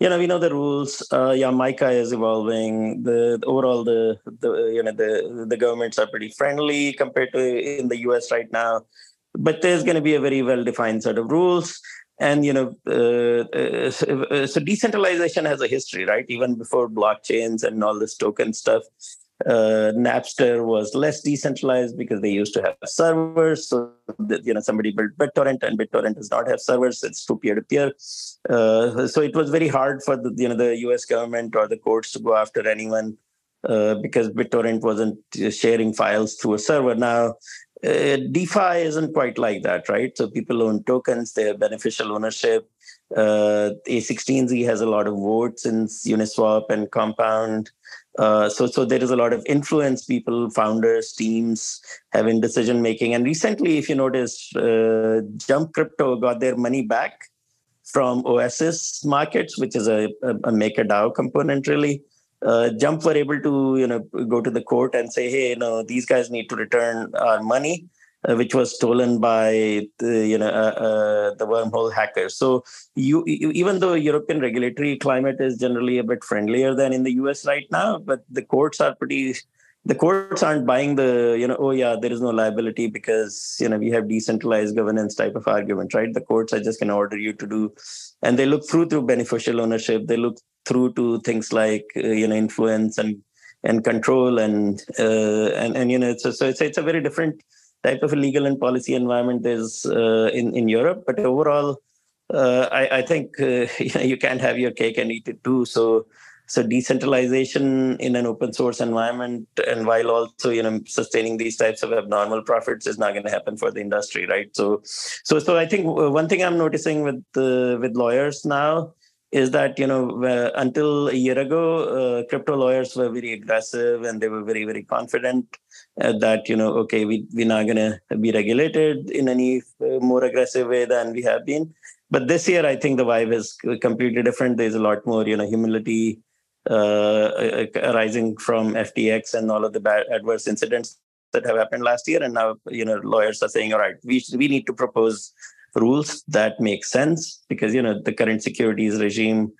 You know, we know the rules. Uh, yeah, MiCA is evolving. The, the overall, the, the you know the the governments are pretty friendly compared to in the U.S. right now but there's going to be a very well defined set of rules and you know uh, uh, so decentralization has a history right even before blockchains and all this token stuff uh, Napster was less decentralized because they used to have servers. So that, you know somebody built BitTorrent, and BitTorrent does not have servers; it's to peer to peer. So it was very hard for the you know the U.S. government or the courts to go after anyone uh, because BitTorrent wasn't sharing files through a server. Now uh, DeFi isn't quite like that, right? So people own tokens; they have beneficial ownership. Uh, A16Z has a lot of votes in Uniswap and Compound. Uh, so, so there is a lot of influence. People, founders, teams having decision making. And recently, if you notice, uh, Jump Crypto got their money back from Oasis Markets, which is a, a, a MakerDAO component, really. Uh, Jump were able to, you know, go to the court and say, hey, you know, these guys need to return our money uh, which was stolen by the, you know uh, uh, the wormhole hackers. So you, you, even though European regulatory climate is generally a bit friendlier than in the US right now, but the courts are pretty. The courts aren't buying the you know oh yeah there is no liability because you know we have decentralized governance type of argument right. The courts are just going to order you to do, and they look through to beneficial ownership. They look through to things like uh, you know influence and and control and uh, and and you know it's a, so it's it's a very different type of a legal and policy environment there's uh, in in Europe. But overall, uh, I, I, think uh, you can't have your cake and eat it too. So so decentralization in an open source environment and while also you know sustaining these types of abnormal profits is not going to happen for the industry right? So so so i think one thing i'm noticing with uh, with lawyers now is that you know until a year ago uh, crypto lawyers were very aggressive and they were very very confident uh, that you know okay we, we're not going to be regulated in any uh, more aggressive way than we have been. But this year i think the vibe is completely different. There's a lot more you know humility uh, uh arising from ftx and all of the bad adverse incidents that have happened last year. And now you know lawyers are saying all right we, we need to propose rules that make sense because you know the current securities regime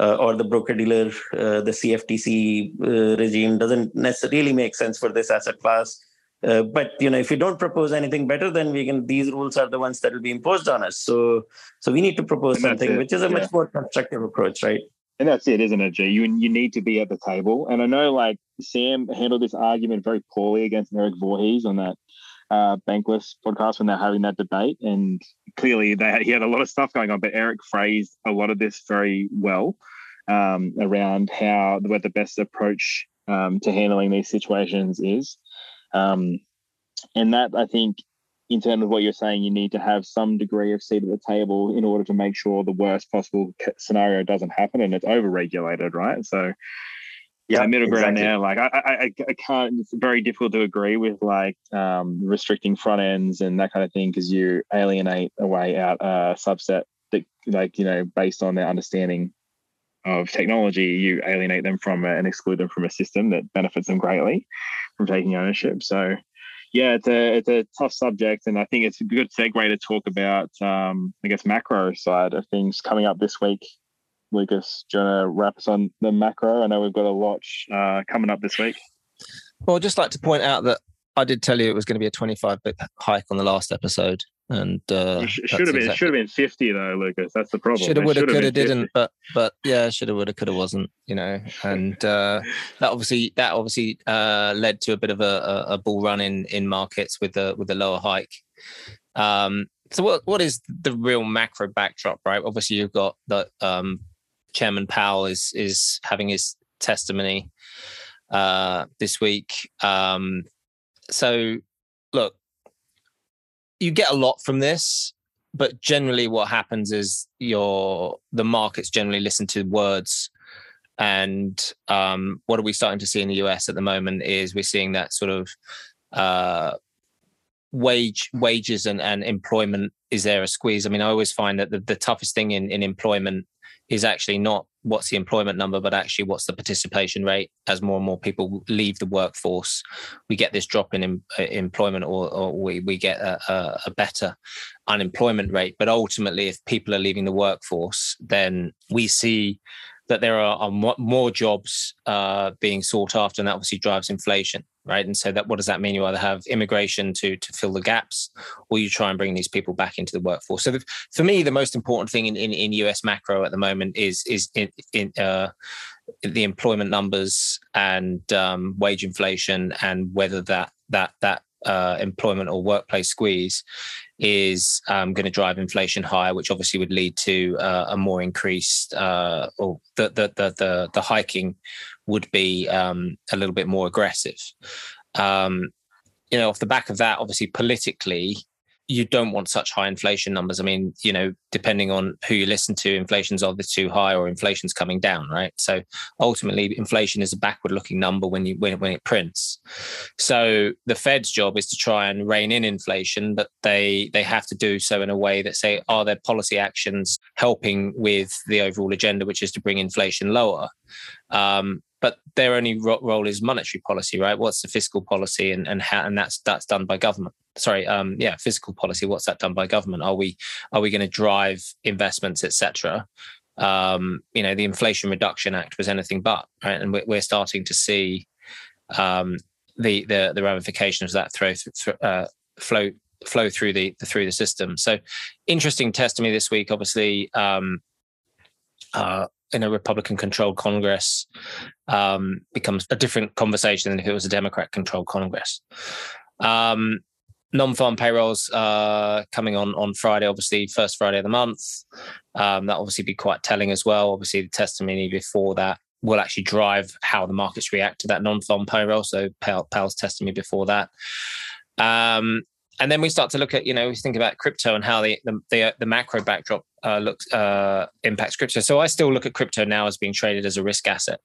uh, or the broker dealer uh, the cftc uh, regime doesn't necessarily make sense for this asset class. Uh, but you know if we don't propose anything better then we can these rules are the ones that will be imposed on us. So so we need to propose something which is a yeah. much more constructive approach right and that's it, isn't it, G? You you need to be at the table. And I know like Sam handled this argument very poorly against Eric Voorhees on that uh, Bankless podcast when they're having that debate. And clearly, they had, he had a lot of stuff going on, but Eric phrased a lot of this very well um, around how what the best approach um, to handling these situations is. Um, and that I think, in terms of what you're saying, you need to have some degree of seat at the table in order to make sure the worst possible scenario doesn't happen, and it's over-regulated, right? So yeah, middle ground exactly. there. Like I, I, I can't. It's very difficult to agree with like um, restricting front ends and that kind of thing because you alienate away out a subset that, like you know, based on their understanding of technology, you alienate them from and exclude them from a system that benefits them greatly from taking ownership. So, yeah, it's a it's a tough subject, and I think it's a good segue to talk about, um, I guess, macro side of things coming up this week. Lucas, do you want to wrap us on the macro? I know we've got a lot uh, coming up this week. Well, I'd just like to point out that I did tell you it was going to be a 25 bit hike on the last episode. And uh, it should have been exactly. it should have been 50 though, Lucas. That's the problem. Should have, would have, could have, didn't, but but yeah, should have, would have, could have, wasn't. You know, and uh, that obviously that obviously uh, led to a bit of a, a, bull run in in markets with the with the lower hike. Um, so what what is the real macro backdrop, right? Obviously, you've got the um, Chairman Powell is is having his testimony uh, this week. Um, so, look, you get a lot from this, but generally, what happens is your the markets generally listen to words. And um, what are we starting to see in the US at the moment is we're seeing that sort of uh, wage wages and, and employment is there a squeeze i mean i always find that the, the toughest thing in, in employment is actually not what's the employment number, but actually what's the participation rate. As more and more people leave the workforce, we get this drop in, uh, employment, or, or, we we get a, a, a, better unemployment rate. But ultimately, if people are leaving the workforce, then we see that there are, are more jobs uh, being sought after, and that obviously drives inflation right? And so that what does that mean? You either have immigration to to fill the gaps, or you try and bring these people back into the workforce. So the, for me, the most important thing in, in, in US macro at the moment is is in, in uh, the employment numbers and um, wage inflation, and whether that that that uh, employment or workplace squeeze is um, going to drive inflation higher, which obviously would lead to uh, a more increased uh, or the, the the the the hiking would be um, a little bit more aggressive. Um, you know, off the back of that, obviously politically, you don't want such high inflation numbers. I mean, you know, depending on who you listen to, inflation's either too high or inflation's coming down, right? So ultimately, inflation is a backward-looking number when you when, when it prints. So the Fed's job is to try and rein in inflation, but they they have to do so in a way that say, are their policy actions helping with the overall agenda, which is to bring inflation lower? Um, but their only ro- role is monetary policy, right? What's the fiscal policy, and and how, and that's that's done by government. Sorry, um, yeah, fiscal policy. What's that done by government? Are we are we going to drive investments, etc.? Um, you know, the Inflation Reduction Act was anything but, right? And we're, we're starting to see um, the the the ramifications of that throw uh, flow flow through the, the, through the system. So, interesting testimony this week. Obviously, um, uh, in a Republican controlled Congress um, becomes a different conversation than if it was a Democrat controlled Congress. Um, non-farm payrolls uh, coming on on Friday, obviously first Friday of the month. Um, that obviously be quite telling as well. Obviously, the testimony before that will actually drive how the markets react to that non-farm payroll. So Powell's testimony before that. Um, and then we start to look at, you know, we think about crypto and how the the, the, the macro backdrop uh, looks uh, impacts crypto. So I still look at crypto now as being traded as a risk asset,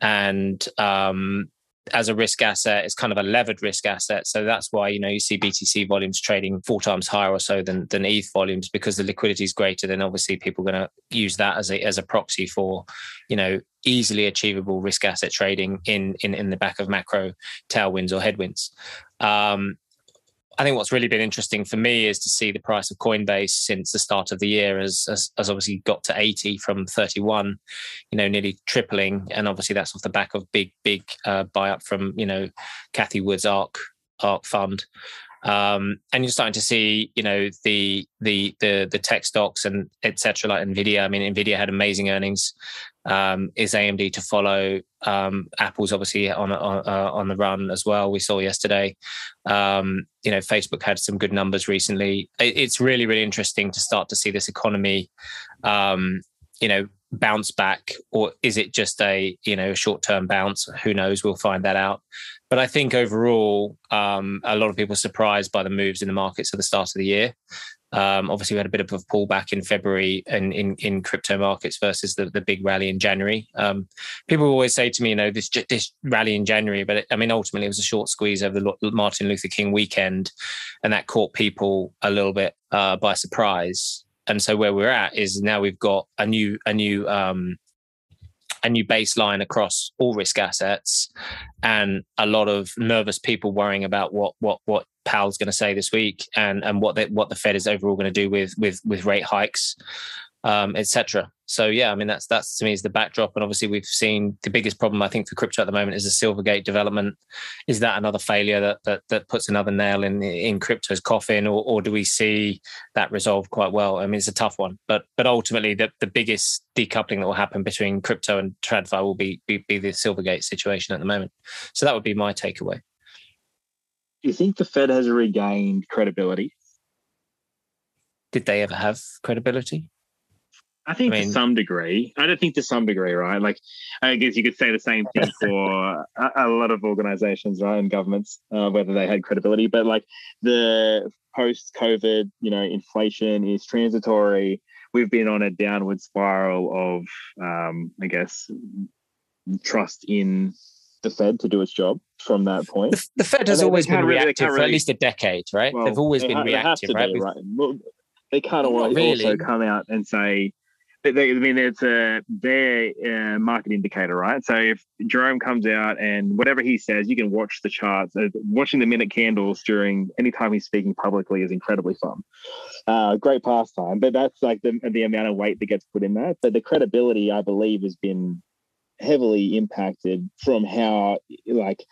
and um, as a risk asset, it's kind of a levered risk asset. So that's why you know you see BTC volumes trading four times higher or so than than ETH volumes because the liquidity is greater. Then obviously people are going to use that as a as a proxy for you know easily achievable risk asset trading in in in the back of macro tailwinds or headwinds. Um, I think what's really been interesting for me is to see the price of Coinbase since the start of the year has, has, has obviously got to 80 from 31, you know, nearly tripling. And obviously that's off the back of big, big uh, buy up from, you know, Cathie Wood's ARK, ARK fund. Um, and you're starting to see, you know, the the the the tech stocks and etc. like Nvidia. I mean, Nvidia had amazing earnings. Um, is AMD to follow? Um, Apple's obviously on on, uh, on the run as well. We saw yesterday. Um, you know, Facebook had some good numbers recently. It, it's really really interesting to start to see this economy. Um, you know, bounce back, or is it just a you know short term bounce? Who knows? We'll find that out. But I think overall, um, a lot of people surprised by the moves in the markets at the start of the year. Um, obviously, we had a bit of a pullback in February and in, in crypto markets versus the, the big rally in January. Um, people always say to me, you know, this this rally in January, but it, I mean, ultimately, it was a short squeeze over the Martin Luther King weekend, and that caught people a little bit uh, by surprise. And so, where we're at is now we've got a new a new um, a new baseline across all risk assets, and a lot of nervous people worrying about what what what Powell's going to say this week, and and what the, what the Fed is overall going to do with with with rate hikes um, etc. So yeah, I mean that's that's to me is the backdrop, and obviously we've seen the biggest problem I think for crypto at the moment is the Silvergate development. Is that another failure that that, that puts another nail in in crypto's coffin, or, or do we see that resolved quite well? I mean it's a tough one, but but ultimately the, the biggest decoupling that will happen between crypto and TradFi will be, be be the Silvergate situation at the moment. So that would be my takeaway. Do you think the Fed has regained credibility? Did they ever have credibility? I think I mean, to some degree. I don't think to some degree, right? Like, I guess you could say the same thing for a, a, lot of organizations, right, and governments, uh, whether they had credibility. But like the post-COVID, you know, inflation is transitory. We've been on a downward spiral of, um, I guess, trust in the Fed to do its job from that point. The, the Fed has always been reactive really, for at least a decade, right? Well, They've always been ha- reactive, right? Be, right? Well, they can't always really. also come out and say, they, I mean, it's a their uh, market indicator, right? So if Jerome comes out and whatever he says, you can watch the charts. Uh, watching the minute candles during any time he's speaking publicly is incredibly fun. Uh, great pastime, but that's like the the amount of weight that gets put in that. But the credibility, I believe, has been heavily impacted from how like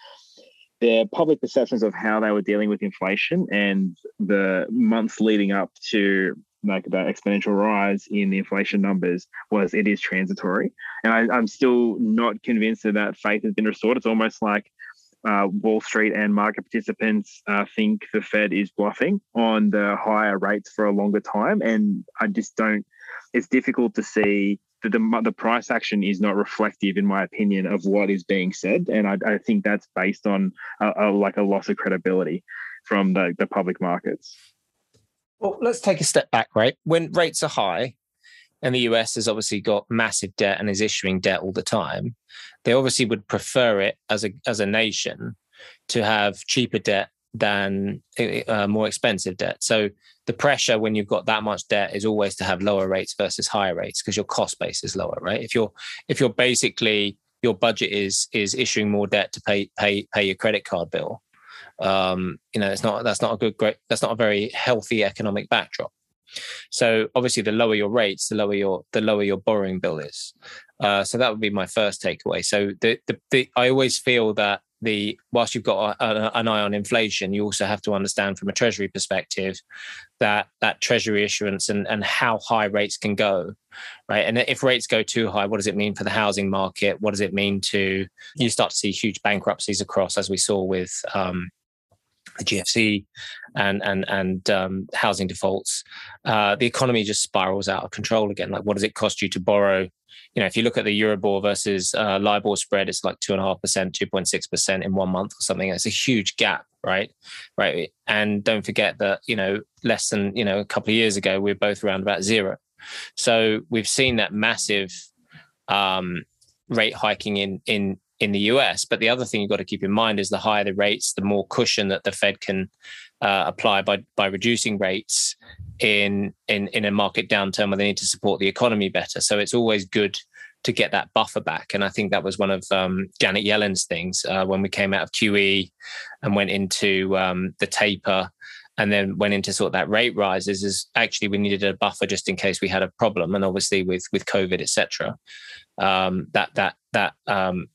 their public perceptions of how they were dealing with inflation and the months leading up to like that exponential rise in the inflation numbers was it is transitory. And I, am still not convinced that that faith has been restored. It's almost like uh, Wall Street and market participants uh, think the Fed is bluffing on the higher rates for a longer time. And I just don't, it's difficult to see that the, the price action is not reflective, in my opinion, of what is being said. And I, I think that's based on a, a, like a loss of credibility from the, the public markets. Well, let's take a step back, right? When rates are high, and the US has obviously got massive debt and is issuing debt all the time, they obviously would prefer it as a as a nation to have cheaper debt than uh, more expensive debt. So the pressure when you've got that much debt is always to have lower rates versus higher rates because your cost base is lower, right? If you're if you're basically your budget is is issuing more debt to pay pay pay your credit card bill, um, you know, it's not that's not a good great that's not a very healthy economic backdrop. So obviously, the lower your rates, the lower your the lower your borrowing bill is. Uh, so that would be my first takeaway. So the, the, the I always feel that the whilst you've got an eye on inflation, you also have to understand from a treasury perspective that that treasury issuance and and how high rates can go, right? And if rates go too high, what does it mean for the housing market? What does it mean to you start to see huge bankruptcies across, as we saw with um, the GFC and and and um, housing defaults, uh, the economy just spirals out of control again. Like, what does it cost you to borrow? You know, if you look at the Euribor versus uh, LIBOR spread, it's like two and a half percent, two point six percent in one month or something. It's a huge gap, right? Right. And don't forget that you know less than you know a couple of years ago we are both around about zero. So we've seen that massive um, rate hiking in in in the US. But the other thing you've got to keep in mind is the higher the rates, the more cushion that the Fed can uh, apply by by reducing rates in in in a market downturn where they need to support the economy better. So it's always good to get that buffer back. And I think that was one of um, Janet Yellen's things uh, when we came out of QE and went into um, the taper and then went into sort of that rate rises is actually we needed a buffer just in case we had a problem and obviously with with covid etc um, that that that um,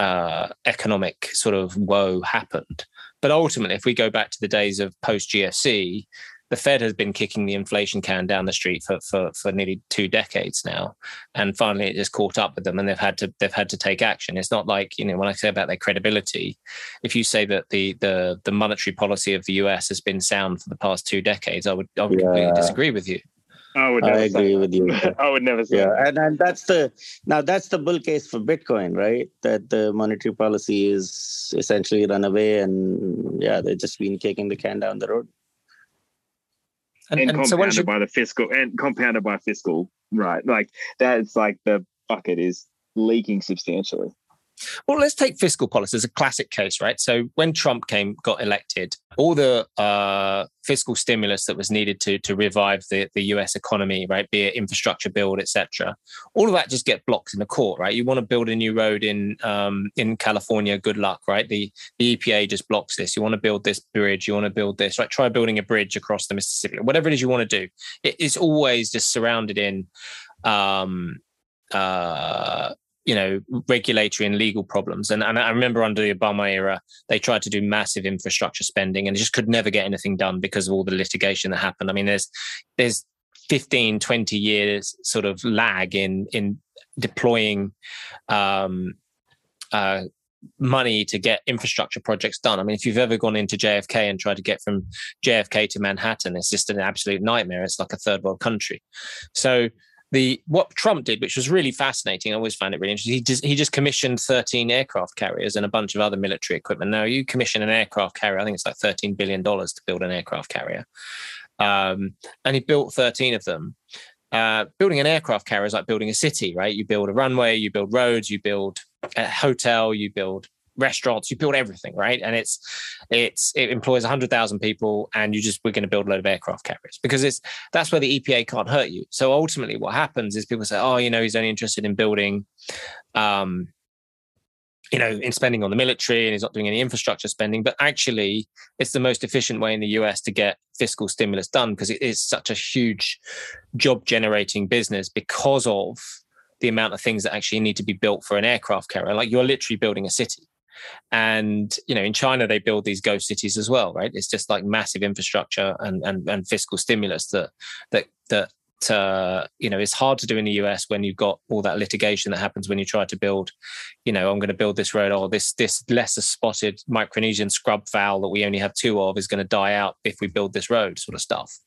uh, economic sort of woe happened. But ultimately, if we go back to the days of post GFC, the Fed has been kicking the inflation can down the street for, for, for nearly two decades now, and finally it just caught up with them, and they've had to they've had to take action. It's not like you know when I say about their credibility, if you say that the the the monetary policy of the US has been sound for the past two decades, I would I would yeah. completely disagree with you. I would. I agree with you. I would never say. Yeah, that. and and that's the now that's the bull case for Bitcoin, right? That the monetary policy is essentially run away, and yeah, they've just been kicking the can down the road. And, and, and compounded so you... by the fiscal and compounded by fiscal, right? Like that's like the bucket is leaking substantially. Well, let's take fiscal policy as a classic case, right? So when Trump came, got elected, all the uh, fiscal stimulus that was needed to to revive the, the U.S. economy, right, be it infrastructure build, etc., all of that just get blocked in the court, right? You want to build a new road in um, in California, good luck, right? The the EPA just blocks this. You want to build this bridge, you want to build this, right? Try building a bridge across the Mississippi, whatever it is you want to do. It, it's always just surrounded in um, uh, you know regulatory and legal problems and, and i remember under the obama era they tried to do massive infrastructure spending and just could never get anything done because of all the litigation that happened i mean there's there's 15 20 years sort of lag in in deploying um, uh, money to get infrastructure projects done. I mean, if you've ever gone into JFK and tried to get from JFK to Manhattan, it's just an absolute nightmare. It's like a third world country. So the what Trump did, which was really fascinating, I always found it really interesting. He just he just commissioned 13 aircraft carriers and a bunch of other military equipment. Now you commission an aircraft carrier, I think it's like 13 billion dollars to build an aircraft carrier, um, and he built 13 of them. Uh, building an aircraft carrier is like building a city, right? You build a runway, you build roads, you build a hotel, you build restaurants, you build everything, right? And it's it's it employs 100,000 people and you just we're going to build a load of aircraft carriers because it's that's where the EPA can't hurt you. So ultimately what happens is people say, "Oh, you know, he's only interested in building um you know, in spending on the military and he's not doing any infrastructure spending, but actually it's the most efficient way in the US to get fiscal stimulus done because it is such a huge job generating business because of the amount of things that actually need to be built for an aircraft carrier. Like you're literally building a city And you know, in China, they build these ghost cities as well, right? It's just like massive infrastructure and and, and fiscal stimulus that that that uh, you know, it's hard to do in the US when you've got all that litigation that happens when you try to build, you know, I'm going to build this road or this this lesser spotted Micronesian scrub fowl that we only have two of is going to die out if we build this road, sort of stuff.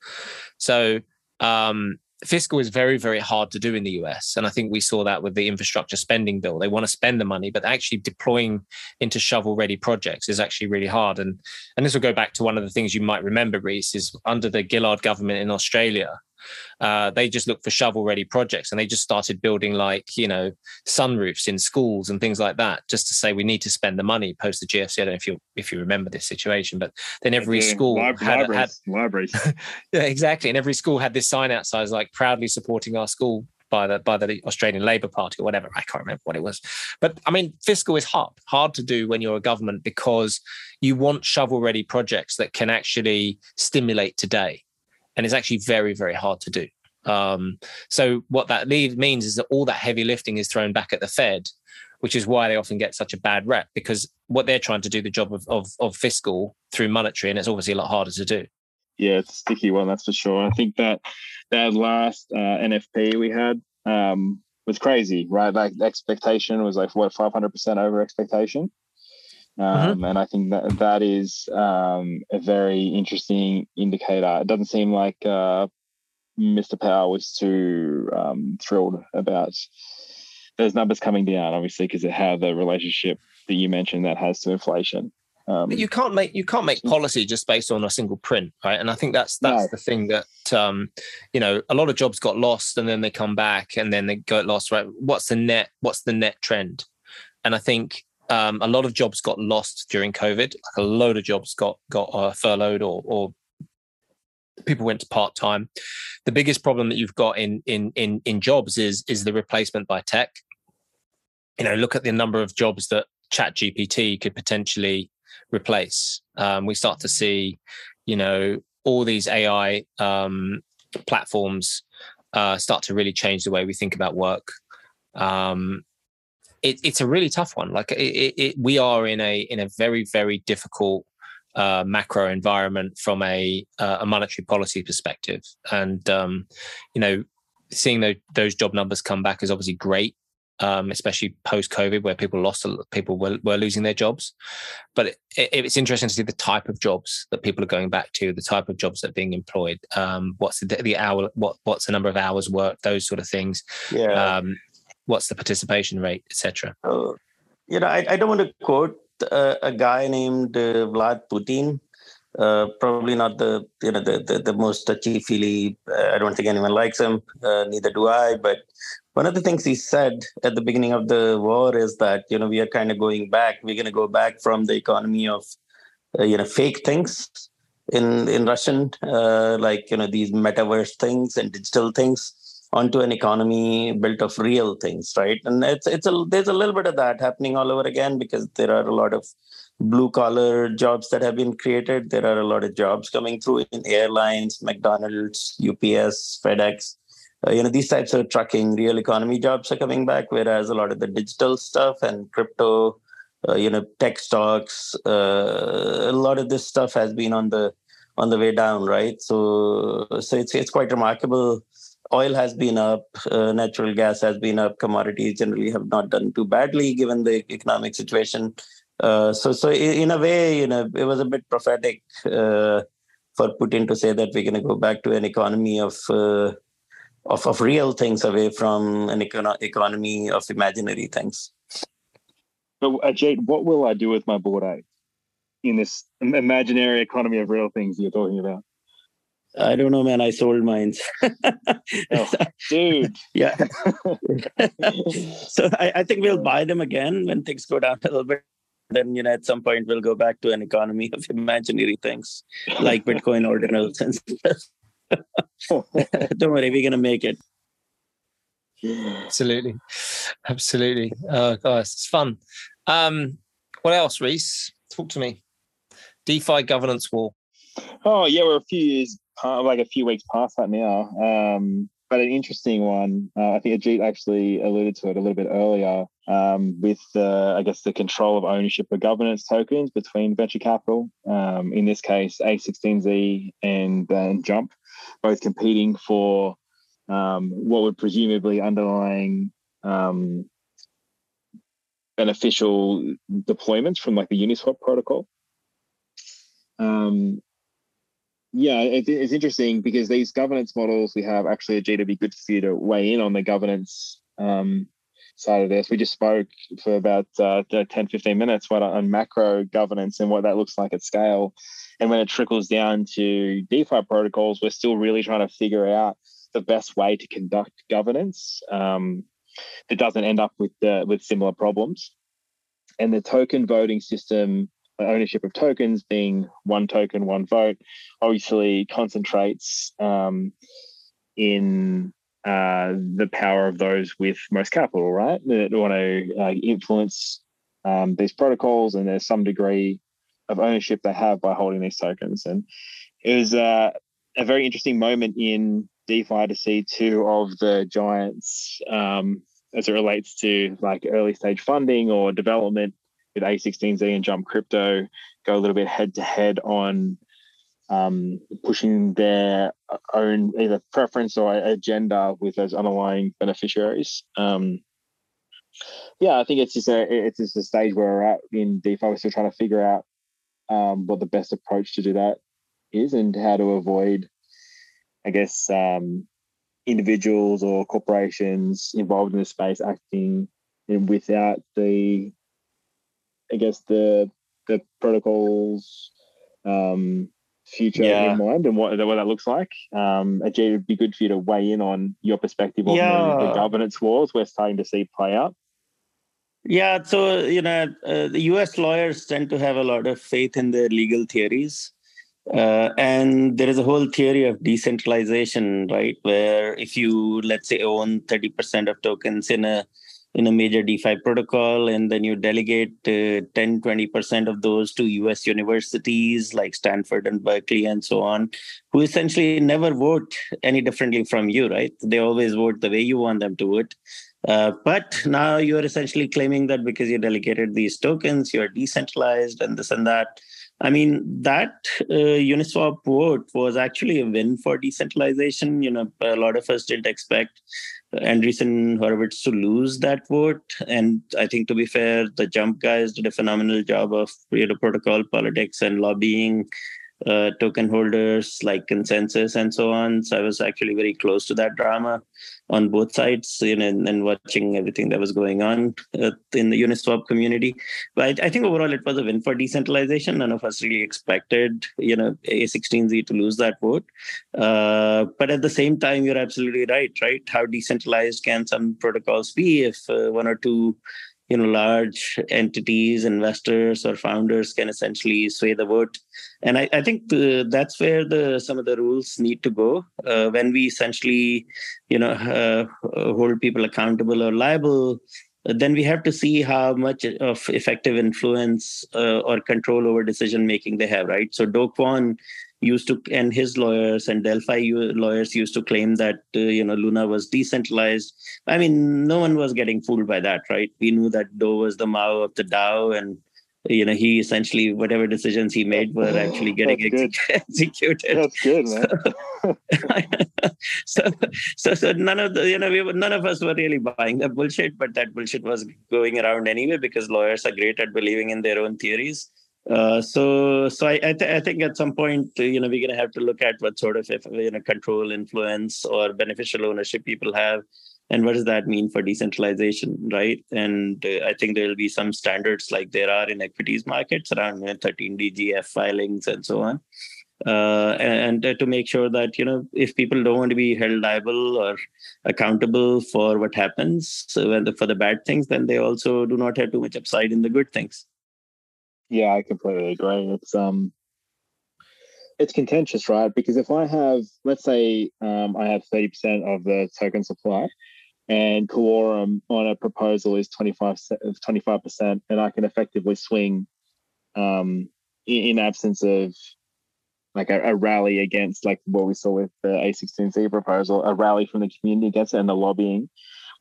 So um, fiscal is very very hard to do in the US, and I think we saw that with the infrastructure spending bill. They want to spend the money, but actually deploying into shovel ready projects is actually really hard. And and this will go back to one of the things you might remember, Reese, is under the Gillard government in Australia uh, they just looked for shovel ready projects and they just started building like you know sunroofs in schools and things like that just to say we need to spend the money post the GFC. I don't know if you if you remember this situation, but then every yeah, school had, libraries, had libraries. yeah, exactly, and every school had this sign outside like proudly supporting our school by the by the Australian Labor Party or whatever. I can't remember what it was. But I mean, fiscal is hard, hard to do when you're a government because you want shovel ready projects that can actually stimulate today and it's actually very very hard to do. Um, so what that means is that all that heavy lifting is thrown back at the fed which is why they often get such a bad rep because what they're trying to do the job of, of, of fiscal through monetary and it's obviously a lot harder to do. Yeah it's a sticky one that's for sure. I think that that last uh, nfp we had um, was crazy right? Like expectation was like what 500% over expectation. Um, mm-hmm. And I think that that is um, a very interesting indicator. It doesn't seem like uh, Mr. Powell was too um, thrilled about those numbers coming down, obviously, because of how the relationship that you mentioned that has to inflation. Um, but you can't make you can't make policy just based on a single print, right? And I think that's that's no. the thing that um, you know a lot of jobs got lost and then they come back and then they got lost, right? What's the net? What's the net trend? And I think um, a lot of jobs got lost during COVID. Like a load of jobs got got uh, furloughed or, or people went to part time. The biggest problem that you've got in in in in jobs is is the replacement by tech. You know, look at the number of jobs that Chat GPT could potentially replace. Um, we start to see, you know, all these AI um, platforms uh, start to really change the way we think about work. Um, it, it's a really tough one. Like it, it, we are in a in a very very difficult uh, macro environment from a uh, a monetary policy perspective, and um, you know, seeing those those job numbers come back is obviously great. Um, especially post COVID, where people lost, people were, were losing their jobs. But it, it, it's interesting to see the type of jobs that people are going back to, the type of jobs that are being employed. Um, what's the, the hour? What what's the number of hours worked? Those sort of things. Yeah. What's the participation rate, etc. Uh, you know, I, I, don't want to quote uh, a guy named uh, Vlad Putin. Uh, probably not the you know the the, the most touchy feely. Uh, I don't think anyone likes him. Uh, neither do I. But one of the things he said at the beginning of the war is that you know we are kind of going back. We're going to go back from the economy of you know fake things in in Russian, like you know these metaverse things and digital things onto an economy built of real things, right? And it's it's a there's a little bit of that happening all over again because there are a lot of blue collar jobs that have been created. There are a lot of jobs coming through in airlines, McDonald's, UPS, FedEx. Uh, you know these types of trucking, real economy jobs are coming back, whereas a lot of the digital stuff and crypto, uh, you know, tech stocks, uh, a lot of this stuff has been on the on the way down, right? So so it's it's quite remarkable oil has been up, uh, natural gas has been up, commodities generally have not done too badly given the economic situation. Uh, so, so in a way, you know, it was a bit prophetic uh, for Putin to say that we're going to go back to an economy of uh, of, of real things away from an econo- economy of imaginary things. But Ajit, what will I do with my Bored Ape in this imaginary economy of real things you're talking about? I don't know, man. I sold mines. oh, dude. yeah. so I, I, think we'll buy them again when things go down a little bit. Then, you know, at some point we'll go back to an economy of imaginary things like Bitcoin ordinals and stuff. don't worry, we're gonna make it. Absolutely. Absolutely. Oh guys, it's fun. Um, what else, Reese? Talk to me. DeFi governance war. Oh yeah, we're a few years uh, like a few weeks past that now. Um, but an interesting one. Uh, I think Ajit actually alluded to it a little bit earlier um, with, uh, I guess, the control of ownership of governance tokens between venture capital. Um, in this case, A16Z and, and Jump, both competing for um, what would presumably underlying um, beneficial deployments from like the Uniswap protocol. Um, yeah, it, it's interesting because these governance models we have actually a GW good for you to weigh in on the governance um, side of this. We just spoke for about uh, 10, 15 minutes on macro governance and what that looks like at scale. And when it trickles down to DeFi protocols, we're still really trying to figure out the best way to conduct governance um, that doesn't end up with uh, with similar problems. And the token voting system ownership of tokens being one token, one vote, obviously concentrates um, in uh, the power of those with most capital, right? That want to uh, influence um, these protocols, and there's some degree of ownership they have by holding these tokens. And it was uh, a very interesting moment in DeFi to see two of the giants um, as it relates to like early stage funding or development with A16Z and Jump Crypto go a little bit head to head on um, pushing their own either preference or agenda with those underlying beneficiaries. Um, yeah, I think it's just a it's just a stage where we're at in DeFi. We're still trying to figure out um, what the best approach to do that is and how to avoid, I guess, um, individuals or corporations involved in the space acting without the I guess the the protocols um, future yeah. in mind and what, what that looks like. Um, Ajit, it would be good for you to weigh in on your perspective on yeah. the, the, governance wars we're starting to see play out. Yeah, so you know, uh, the U.S. lawyers tend to have a lot of faith in their legal theories, uh, and there is a whole theory of decentralization, right? Where if you let's say own thirty percent of tokens in a in a major DeFi protocol, and then you delegate uh, 10, 20% of those to US universities like Stanford and Berkeley and so on, who essentially never vote any differently from you, right? They always vote the way you want them to vote. Uh, but now you're essentially claiming that because you delegated these tokens, you're decentralized and this and that. I mean, that uh, Uniswap vote was actually a win for decentralization. You know, a lot of us didn't expect Andreessen Horowitz to lose that vote. And I think, to be fair, the Jump guys did a phenomenal job of you know, protocol politics and lobbying uh, token holders like ConsenSys and so on. So I was actually very close to that drama on both sides, you know, and, and watching everything that was going on uh, in the Uniswap community. But I, I, think overall it was a win for decentralization. None of us really expected, you know, A16Z to lose that vote. Uh, but at the same time, you're absolutely right, right? How decentralized can some protocols be if uh, one or two you know large entities investors or founders can essentially sway the vote. And i, I think the, that's where the some of the rules need to go. Uh, when we essentially you know uh, hold people accountable or liable then we have to see how much of effective influence uh, or control over decision making they have right? So Do Kwon used to and his lawyers and delphi lawyers used to claim that uh, you know luna was decentralized. I mean no one was getting fooled by that right? We knew that do was the mao of the dao and you know he essentially whatever decisions he made were actually getting ex- executed. That's good man. So, so so none of the you know we were, none of us were really buying that bullshit but that bullshit was going around anyway because lawyers are great at believing in their own theories uh, so, so I, I, th- I, think at some point, you know, we're going to have to look at what sort of, you know, control, influence, or beneficial ownership people have, and what does that mean for decentralization, right? And uh, I think there will be some standards like there are in equities markets around you know, 13 DGF filings and so on. Uh, and, and to make sure that you know if people don't want to be held liable or accountable for what happens so when the, for the bad things then they also do not have too much upside in the good things yeah, I completely agree. It's um, it's contentious, right? Because if I have, let's say, um, I have thirty percent of the token supply, and quorum on a proposal is 25 percent, and I can effectively swing, um, in, in absence of like a, a, rally against like what we saw with the A16Z proposal, a rally from the community against it and the lobbying.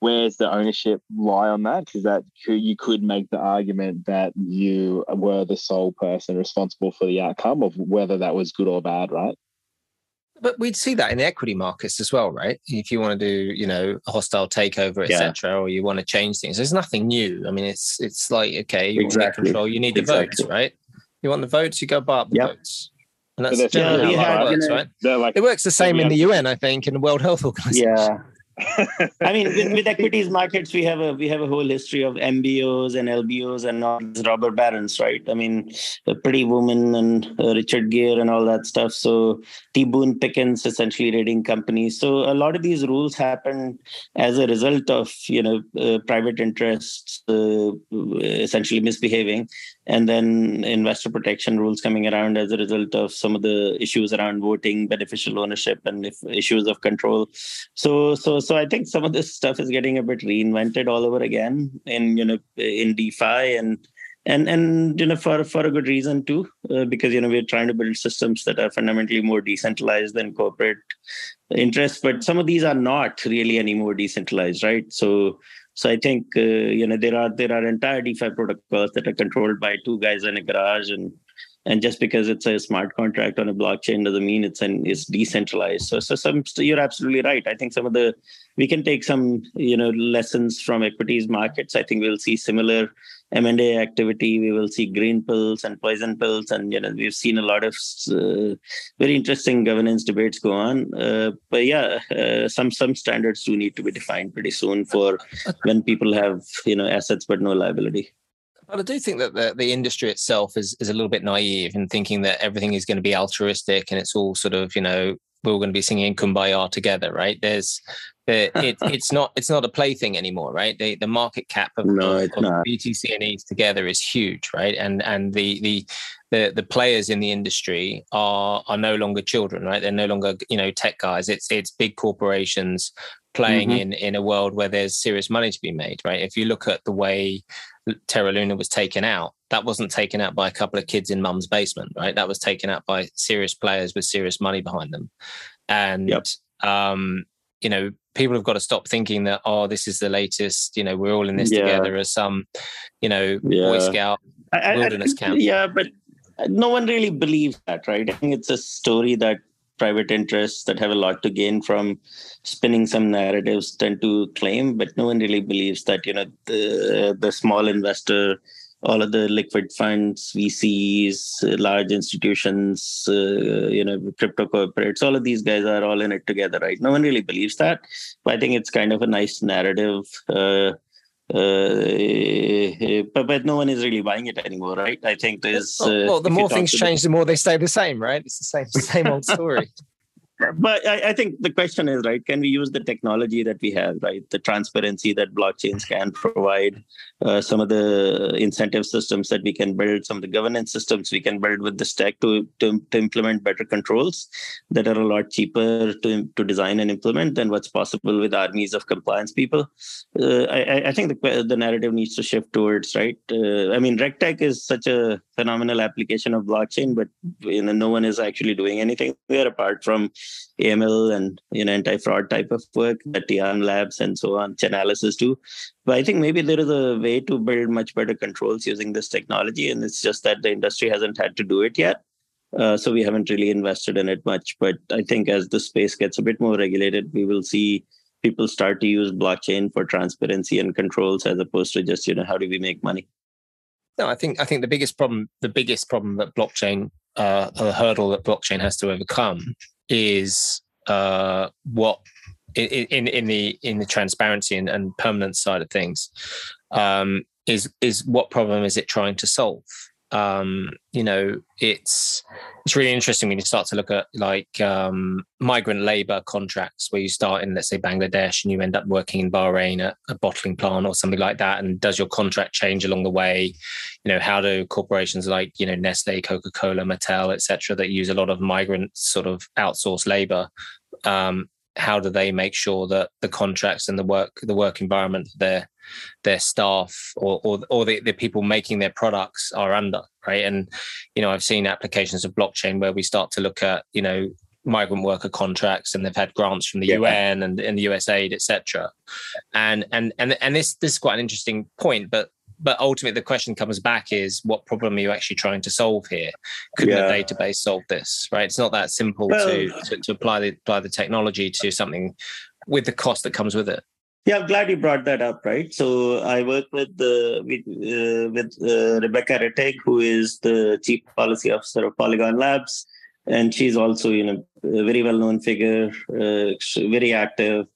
Where's the ownership lie on that? Because that you could make the argument that you were the sole person responsible for the outcome of whether that was good or bad, right? But we'd see that in the equity markets as well, right? If you want to do, you know, a hostile takeover, etc., yeah. or you want to change things, there's nothing new. I mean, it's it's like okay, you exactly. want control, you need the exactly. votes, right? You want the votes, you go buy up the yep. votes. And that's generally how it works, right? Like, it works the same in the UN, I think, in the World Health Organization. Yeah. I mean, with, with, equities markets, we have a we have a whole history of MBOs and LBOs and not robber barons, right? I mean, the Pretty Woman and uh, Richard Gere and all that stuff. So T. Boone Pickens essentially raiding companies. So a lot of these rules happen as a result of you know uh, private interests uh, essentially misbehaving, and then investor protection rules coming around as a result of some of the issues around voting, beneficial ownership, and issues of control. So, so, so I think some of this stuff is getting a bit reinvented all over again in you know in DeFi and and and you know for for a good reason too, uh, because you know we're trying to build systems that are fundamentally more decentralized than corporate interests, but some of these are not really any more decentralized, right? So so I think uh, you know there are there are entire DeFi protocols that are controlled by two guys in a garage, and and just because it's a smart contract on a blockchain doesn't mean it's an it's decentralized. So so some so you're absolutely right. I think some of the we can take some you know lessons from equities markets. I think we'll see similar M&A activity. We will see green pills and poison pills, and you know we've seen a lot of uh, very interesting governance debates go on. Uh, but yeah, uh, some some standards do need to be defined pretty soon for when people have you know assets but no liability. But I do think that the, the industry itself is, is a little bit naive in thinking that everything is going to be altruistic and it's all sort of, you know, we're all going to be singing kumbaya together, right? There's it, it's not it's not a plaything anymore, right? The the market cap of, no, of BTC and ETH together is huge, right? And and the the the the players in the industry are are no longer children, right? They're no longer you know tech guys. It's it's big corporations playing mm-hmm. in in a world where there's serious money to be made, right? If you look at the way Terra Luna was taken out, that wasn't taken out by a couple of kids in mum's basement, right? That was taken out by serious players with serious money behind them, and yep. um, you know people have got to stop thinking that oh this is the latest you know we're all in this yeah. together as some you know yeah. boy scout wilderness I, I camp yeah but no one really believes that right i think it's a story that private interests that have a lot to gain from spinning some narratives tend to claim but no one really believes that you know the the small investor all of the liquid funds, VCs, large institutions, uh, you know, crypto corporates, all of these guys are all in it together, right? No one really believes that, but I think it's kind of a nice narrative. Uh, uh, but but no one is really buying it anymore, right? I think there's well, well the more things change, the more they stay the same, right? It's the same same old story. But I, I, think the question is right can we use the technology that we have right? The transparency that blockchains can provide uh, some of the incentive systems that we can build some of the governance systems we can build with the stack to, to, to implement better controls that are a lot cheaper to, to design and implement than what's possible with armies of compliance people. Uh, I, I, think the, the narrative needs to shift towards right uh, i mean regtech is such a phenomenal application of blockchain but you know no one is actually doing anything there apart from AML and you know anti-fraud type of work that Yarn Labs and so on, Chainalysis do. But I think maybe there is a way to build much better controls using this technology, and it's just that the industry hasn't had to do it yet. Uh, so we haven't really invested in it much. But I think as the space gets a bit more regulated, we will see people start to use blockchain for transparency and controls as opposed to just you know how do we make money. No, I think I think the biggest problem the biggest problem that blockchain uh, a hurdle that blockchain has to overcome is uh, what in in the in the transparency and, and permanence side of things um, is is what problem is it trying to solve? Um, you know, it's it's really interesting when you start to look at like um, migrant labor contracts, where you start in, let's say, Bangladesh, and you end up working in Bahrain at a bottling plant or something like that. And does your contract change along the way? You know, how do corporations like you know Nestle, Coca Cola, Mattel, etc., that use a lot of migrant sort of outsourced labor, um, how do they make sure that the contracts and the work the work environment their their staff or or, or the, the people making their products are under right and you know i've seen applications of blockchain where we start to look at you know migrant worker contracts and they've had grants from the yeah. UN and, and the USAID, etc. And and and and this this is quite an interesting point, but but ultimately the question comes back is what problem are you actually trying to solve here couldn't yeah. a database solve this right it's not that simple well, to, to, to apply the apply the technology to something with the cost that comes with it yeah, I'm glad you brought that up. Right, so I work with with, uh, with uh, Rebecca Rettig, who is the chief policy officer of Polygon Labs, and she's also you know a very well known figure, uh, very active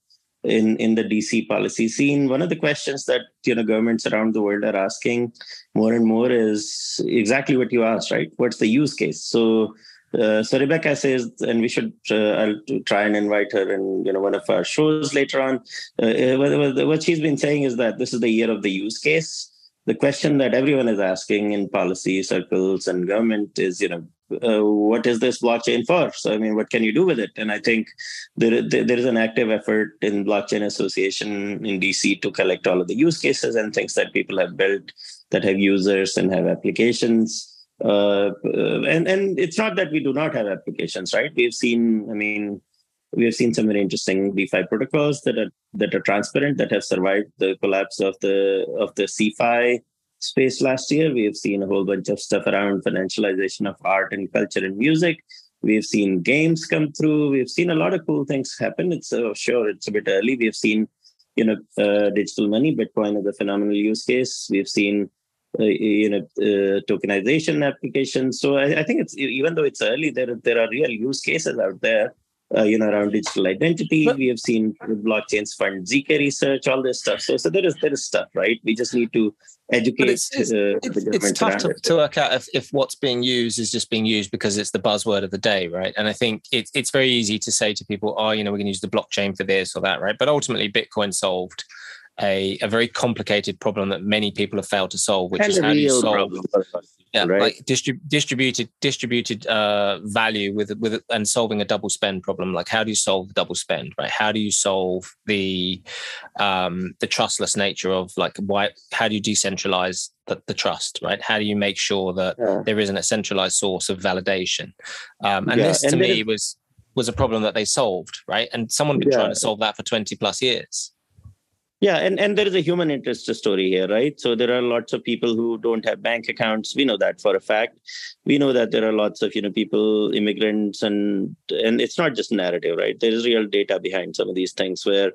in in the DC policy scene. One of the questions that you know governments around the world are asking more and more is exactly what you asked, right? What's the use case? So. Uh, so Rebecca says, and we should uh, I'll try and invite her in you know one of our shows later on. Uh, what, what she's been saying is that this is the year of the use case. The question that everyone is asking in policy circles and government is, you know, uh, what is this blockchain for? So, I mean, what can you do with it? And I think there, there is an active effort in Blockchain Association in DC to collect all of the use cases and things that people have built that have users and have applications. Uh, uh, and and it's not that we do not have applications, right? We've seen, I mean, we have seen some very interesting DeFi protocols that are that are transparent that have survived the collapse of the of the CeFi space last year. We have seen a whole bunch of stuff around financialization of art and culture and music. We've seen games come through. We've seen a lot of cool things happen. It's uh, sure it's a bit early. We've seen, you know, uh, digital money, Bitcoin is a phenomenal use case. We've seen, uh, you know, uh, tokenization applications. So I, I, think it's even though it's early, there there are real use cases out there uh, you know, around digital identity. But, we have seen blockchains fund zk research, all this stuff. So, so there is there is stuff, right? We just need to educate. It's, it's, uh, it's, it's tough to, to, work out if, if what's being used is just being used because it's the buzzword of the day, right? And I think it, it's very easy to say to people, oh, you know, we can use the blockchain for this or that, right? But ultimately, Bitcoin solved a, a very complicated problem that many people have failed to solve, which and is how do you solve yeah, right? like distrib- distributed distributed uh, value with with and solving a double spend problem. Like how do you solve the double spend, right? How do you solve the um, the trustless nature of like why? How do you decentralize the, the trust, right? How do you make sure that yeah. there isn't a centralized source of validation? Um, and yeah. this to and me was was a problem that they solved, right? And someone been yeah. trying to solve that for twenty plus years. Yeah, and, and there is a human interest story here, right? So there are lots of people who don't have bank accounts. We know that for a fact. We know that there are lots of you know people, immigrants, and and it's not just narrative, right? There is real data behind some of these things where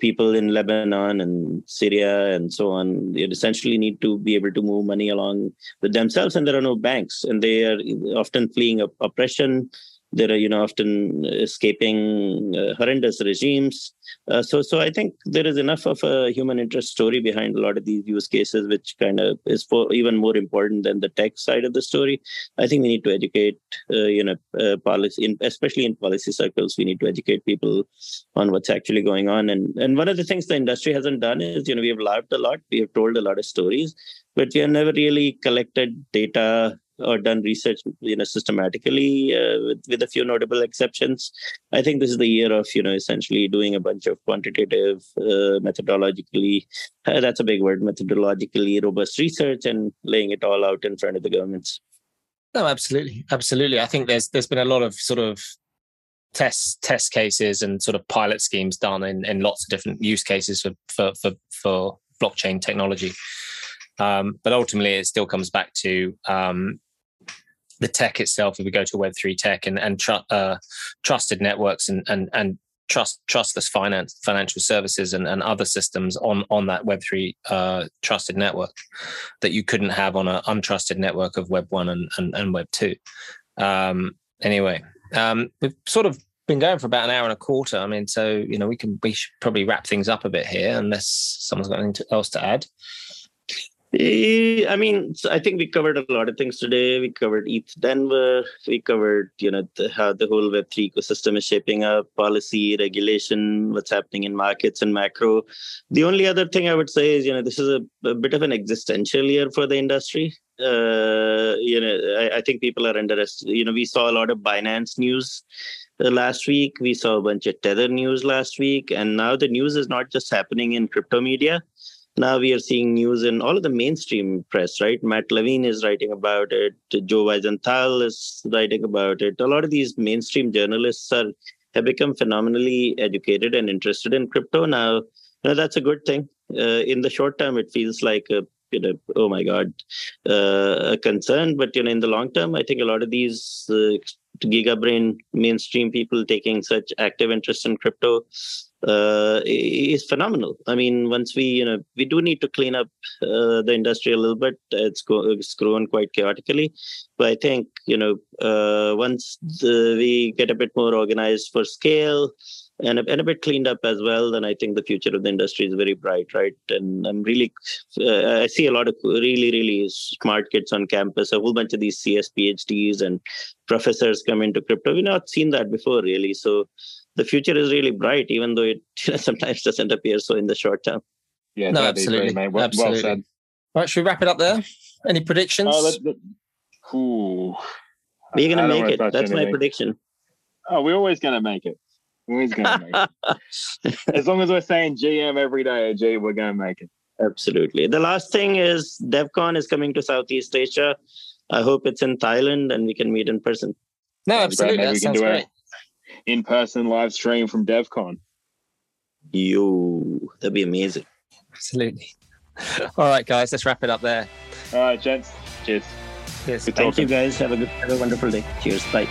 people in Lebanon and Syria and so on they essentially need to be able to move money along with themselves, and there are no banks, and they are often fleeing oppression there are, you know, often escaping uh, horrendous regimes. Uh, so, so I think there is enough of a human interest story behind a lot of these use cases, which kind of is for even more important than the tech side of the story. I think we need to educate, uh, you know, uh, policy, in, especially in policy circles, we need to educate people on what's actually going on. And and one of the things the industry hasn't done is, you know, we have laughed a lot, we have told a lot of stories, but we have never really collected data or done research you know systematically uh, with, with a few notable exceptions. I think this is the year of you know essentially doing a bunch of quantitative uh, methodologically uh, that's a big word methodologically robust research and laying it all out in front of the governments. No absolutely. Absolutely. I think there's there's been a lot of sort of test test cases and sort of pilot schemes done in, in lots of different use cases for for for, for blockchain technology um, but ultimately, it still comes back to um, the tech itself. If we go to Web three tech and and tr- uh, trusted networks and and and trust trustless finance financial services and, and other systems on on that Web three uh, trusted network that you couldn't have on an untrusted network of Web one and and, and Web two. Um, anyway, um, we've sort of been going for about an hour and a quarter. I mean, so you know, we can we should probably wrap things up a bit here, unless someone's got anything else to add. Eh, I mean, I think we covered a lot of things today. We covered ETH Denver. We covered, you know, the, how the whole Web3 ecosystem is shaping up, policy, regulation, what's happening in markets and macro. The only other thing I would say is, you know, this is a, a bit of an existential year for the industry. Uh, you know, I, I think people are underestimating. You know, we saw a lot of Binance news uh, last week. We saw a bunch of Tether news last week. And now the news is not just happening in crypto media. Now we are seeing news in all of the mainstream press, right? Matt Levine is writing about it. Joe Weisenthal is writing about it. A lot of these mainstream journalists are have become phenomenally educated and interested in crypto. Now, you know, that's a good thing. Uh, in the short term, it feels like a you know, oh my God, uh, a concern. But you know, in the long term, I think a lot of these uh, gigabrain mainstream people taking such active interest in crypto uh, is phenomenal. I mean, once we, you know, we do need to clean up uh, the industry a little bit. It's, go- it's grown quite chaotically, but I think you know, uh, once the, we get a bit more organized for scale, and a, and a bit cleaned up as well, then I think the future of the industry is very bright, right? And I'm really, uh, I see a lot of really, really smart kids on campus, a whole bunch of these CS PhDs and professors come into crypto. We've not seen that before, really. So the future is really bright, even though it sometimes doesn't appear so in the short term. Yeah, No, that is really, absolutely. mate. Well, Absolutely. well said. Right, should we wrap it up there? Any predictions? Oh, that, that, ooh. We're gonna make it. touch That's my prediction. Oh, we're always gonna make it. We're always gonna make it. As long as we're saying GM every day, G, we're gonna make it. Absolutely. The last thing is DevCon is coming to Southeast Asia. I hope it's in Thailand and we can meet in person. no, absolutely. Maybe That sounds do a- great. In-person live stream from DevCon. Yo, that'd be amazing. Absolutely. All right, guys, let's wrap it up there. All right, gents. Cheers. Cheers. Good Thank you guys. Have a good, have a wonderful day. Cheers. Bye.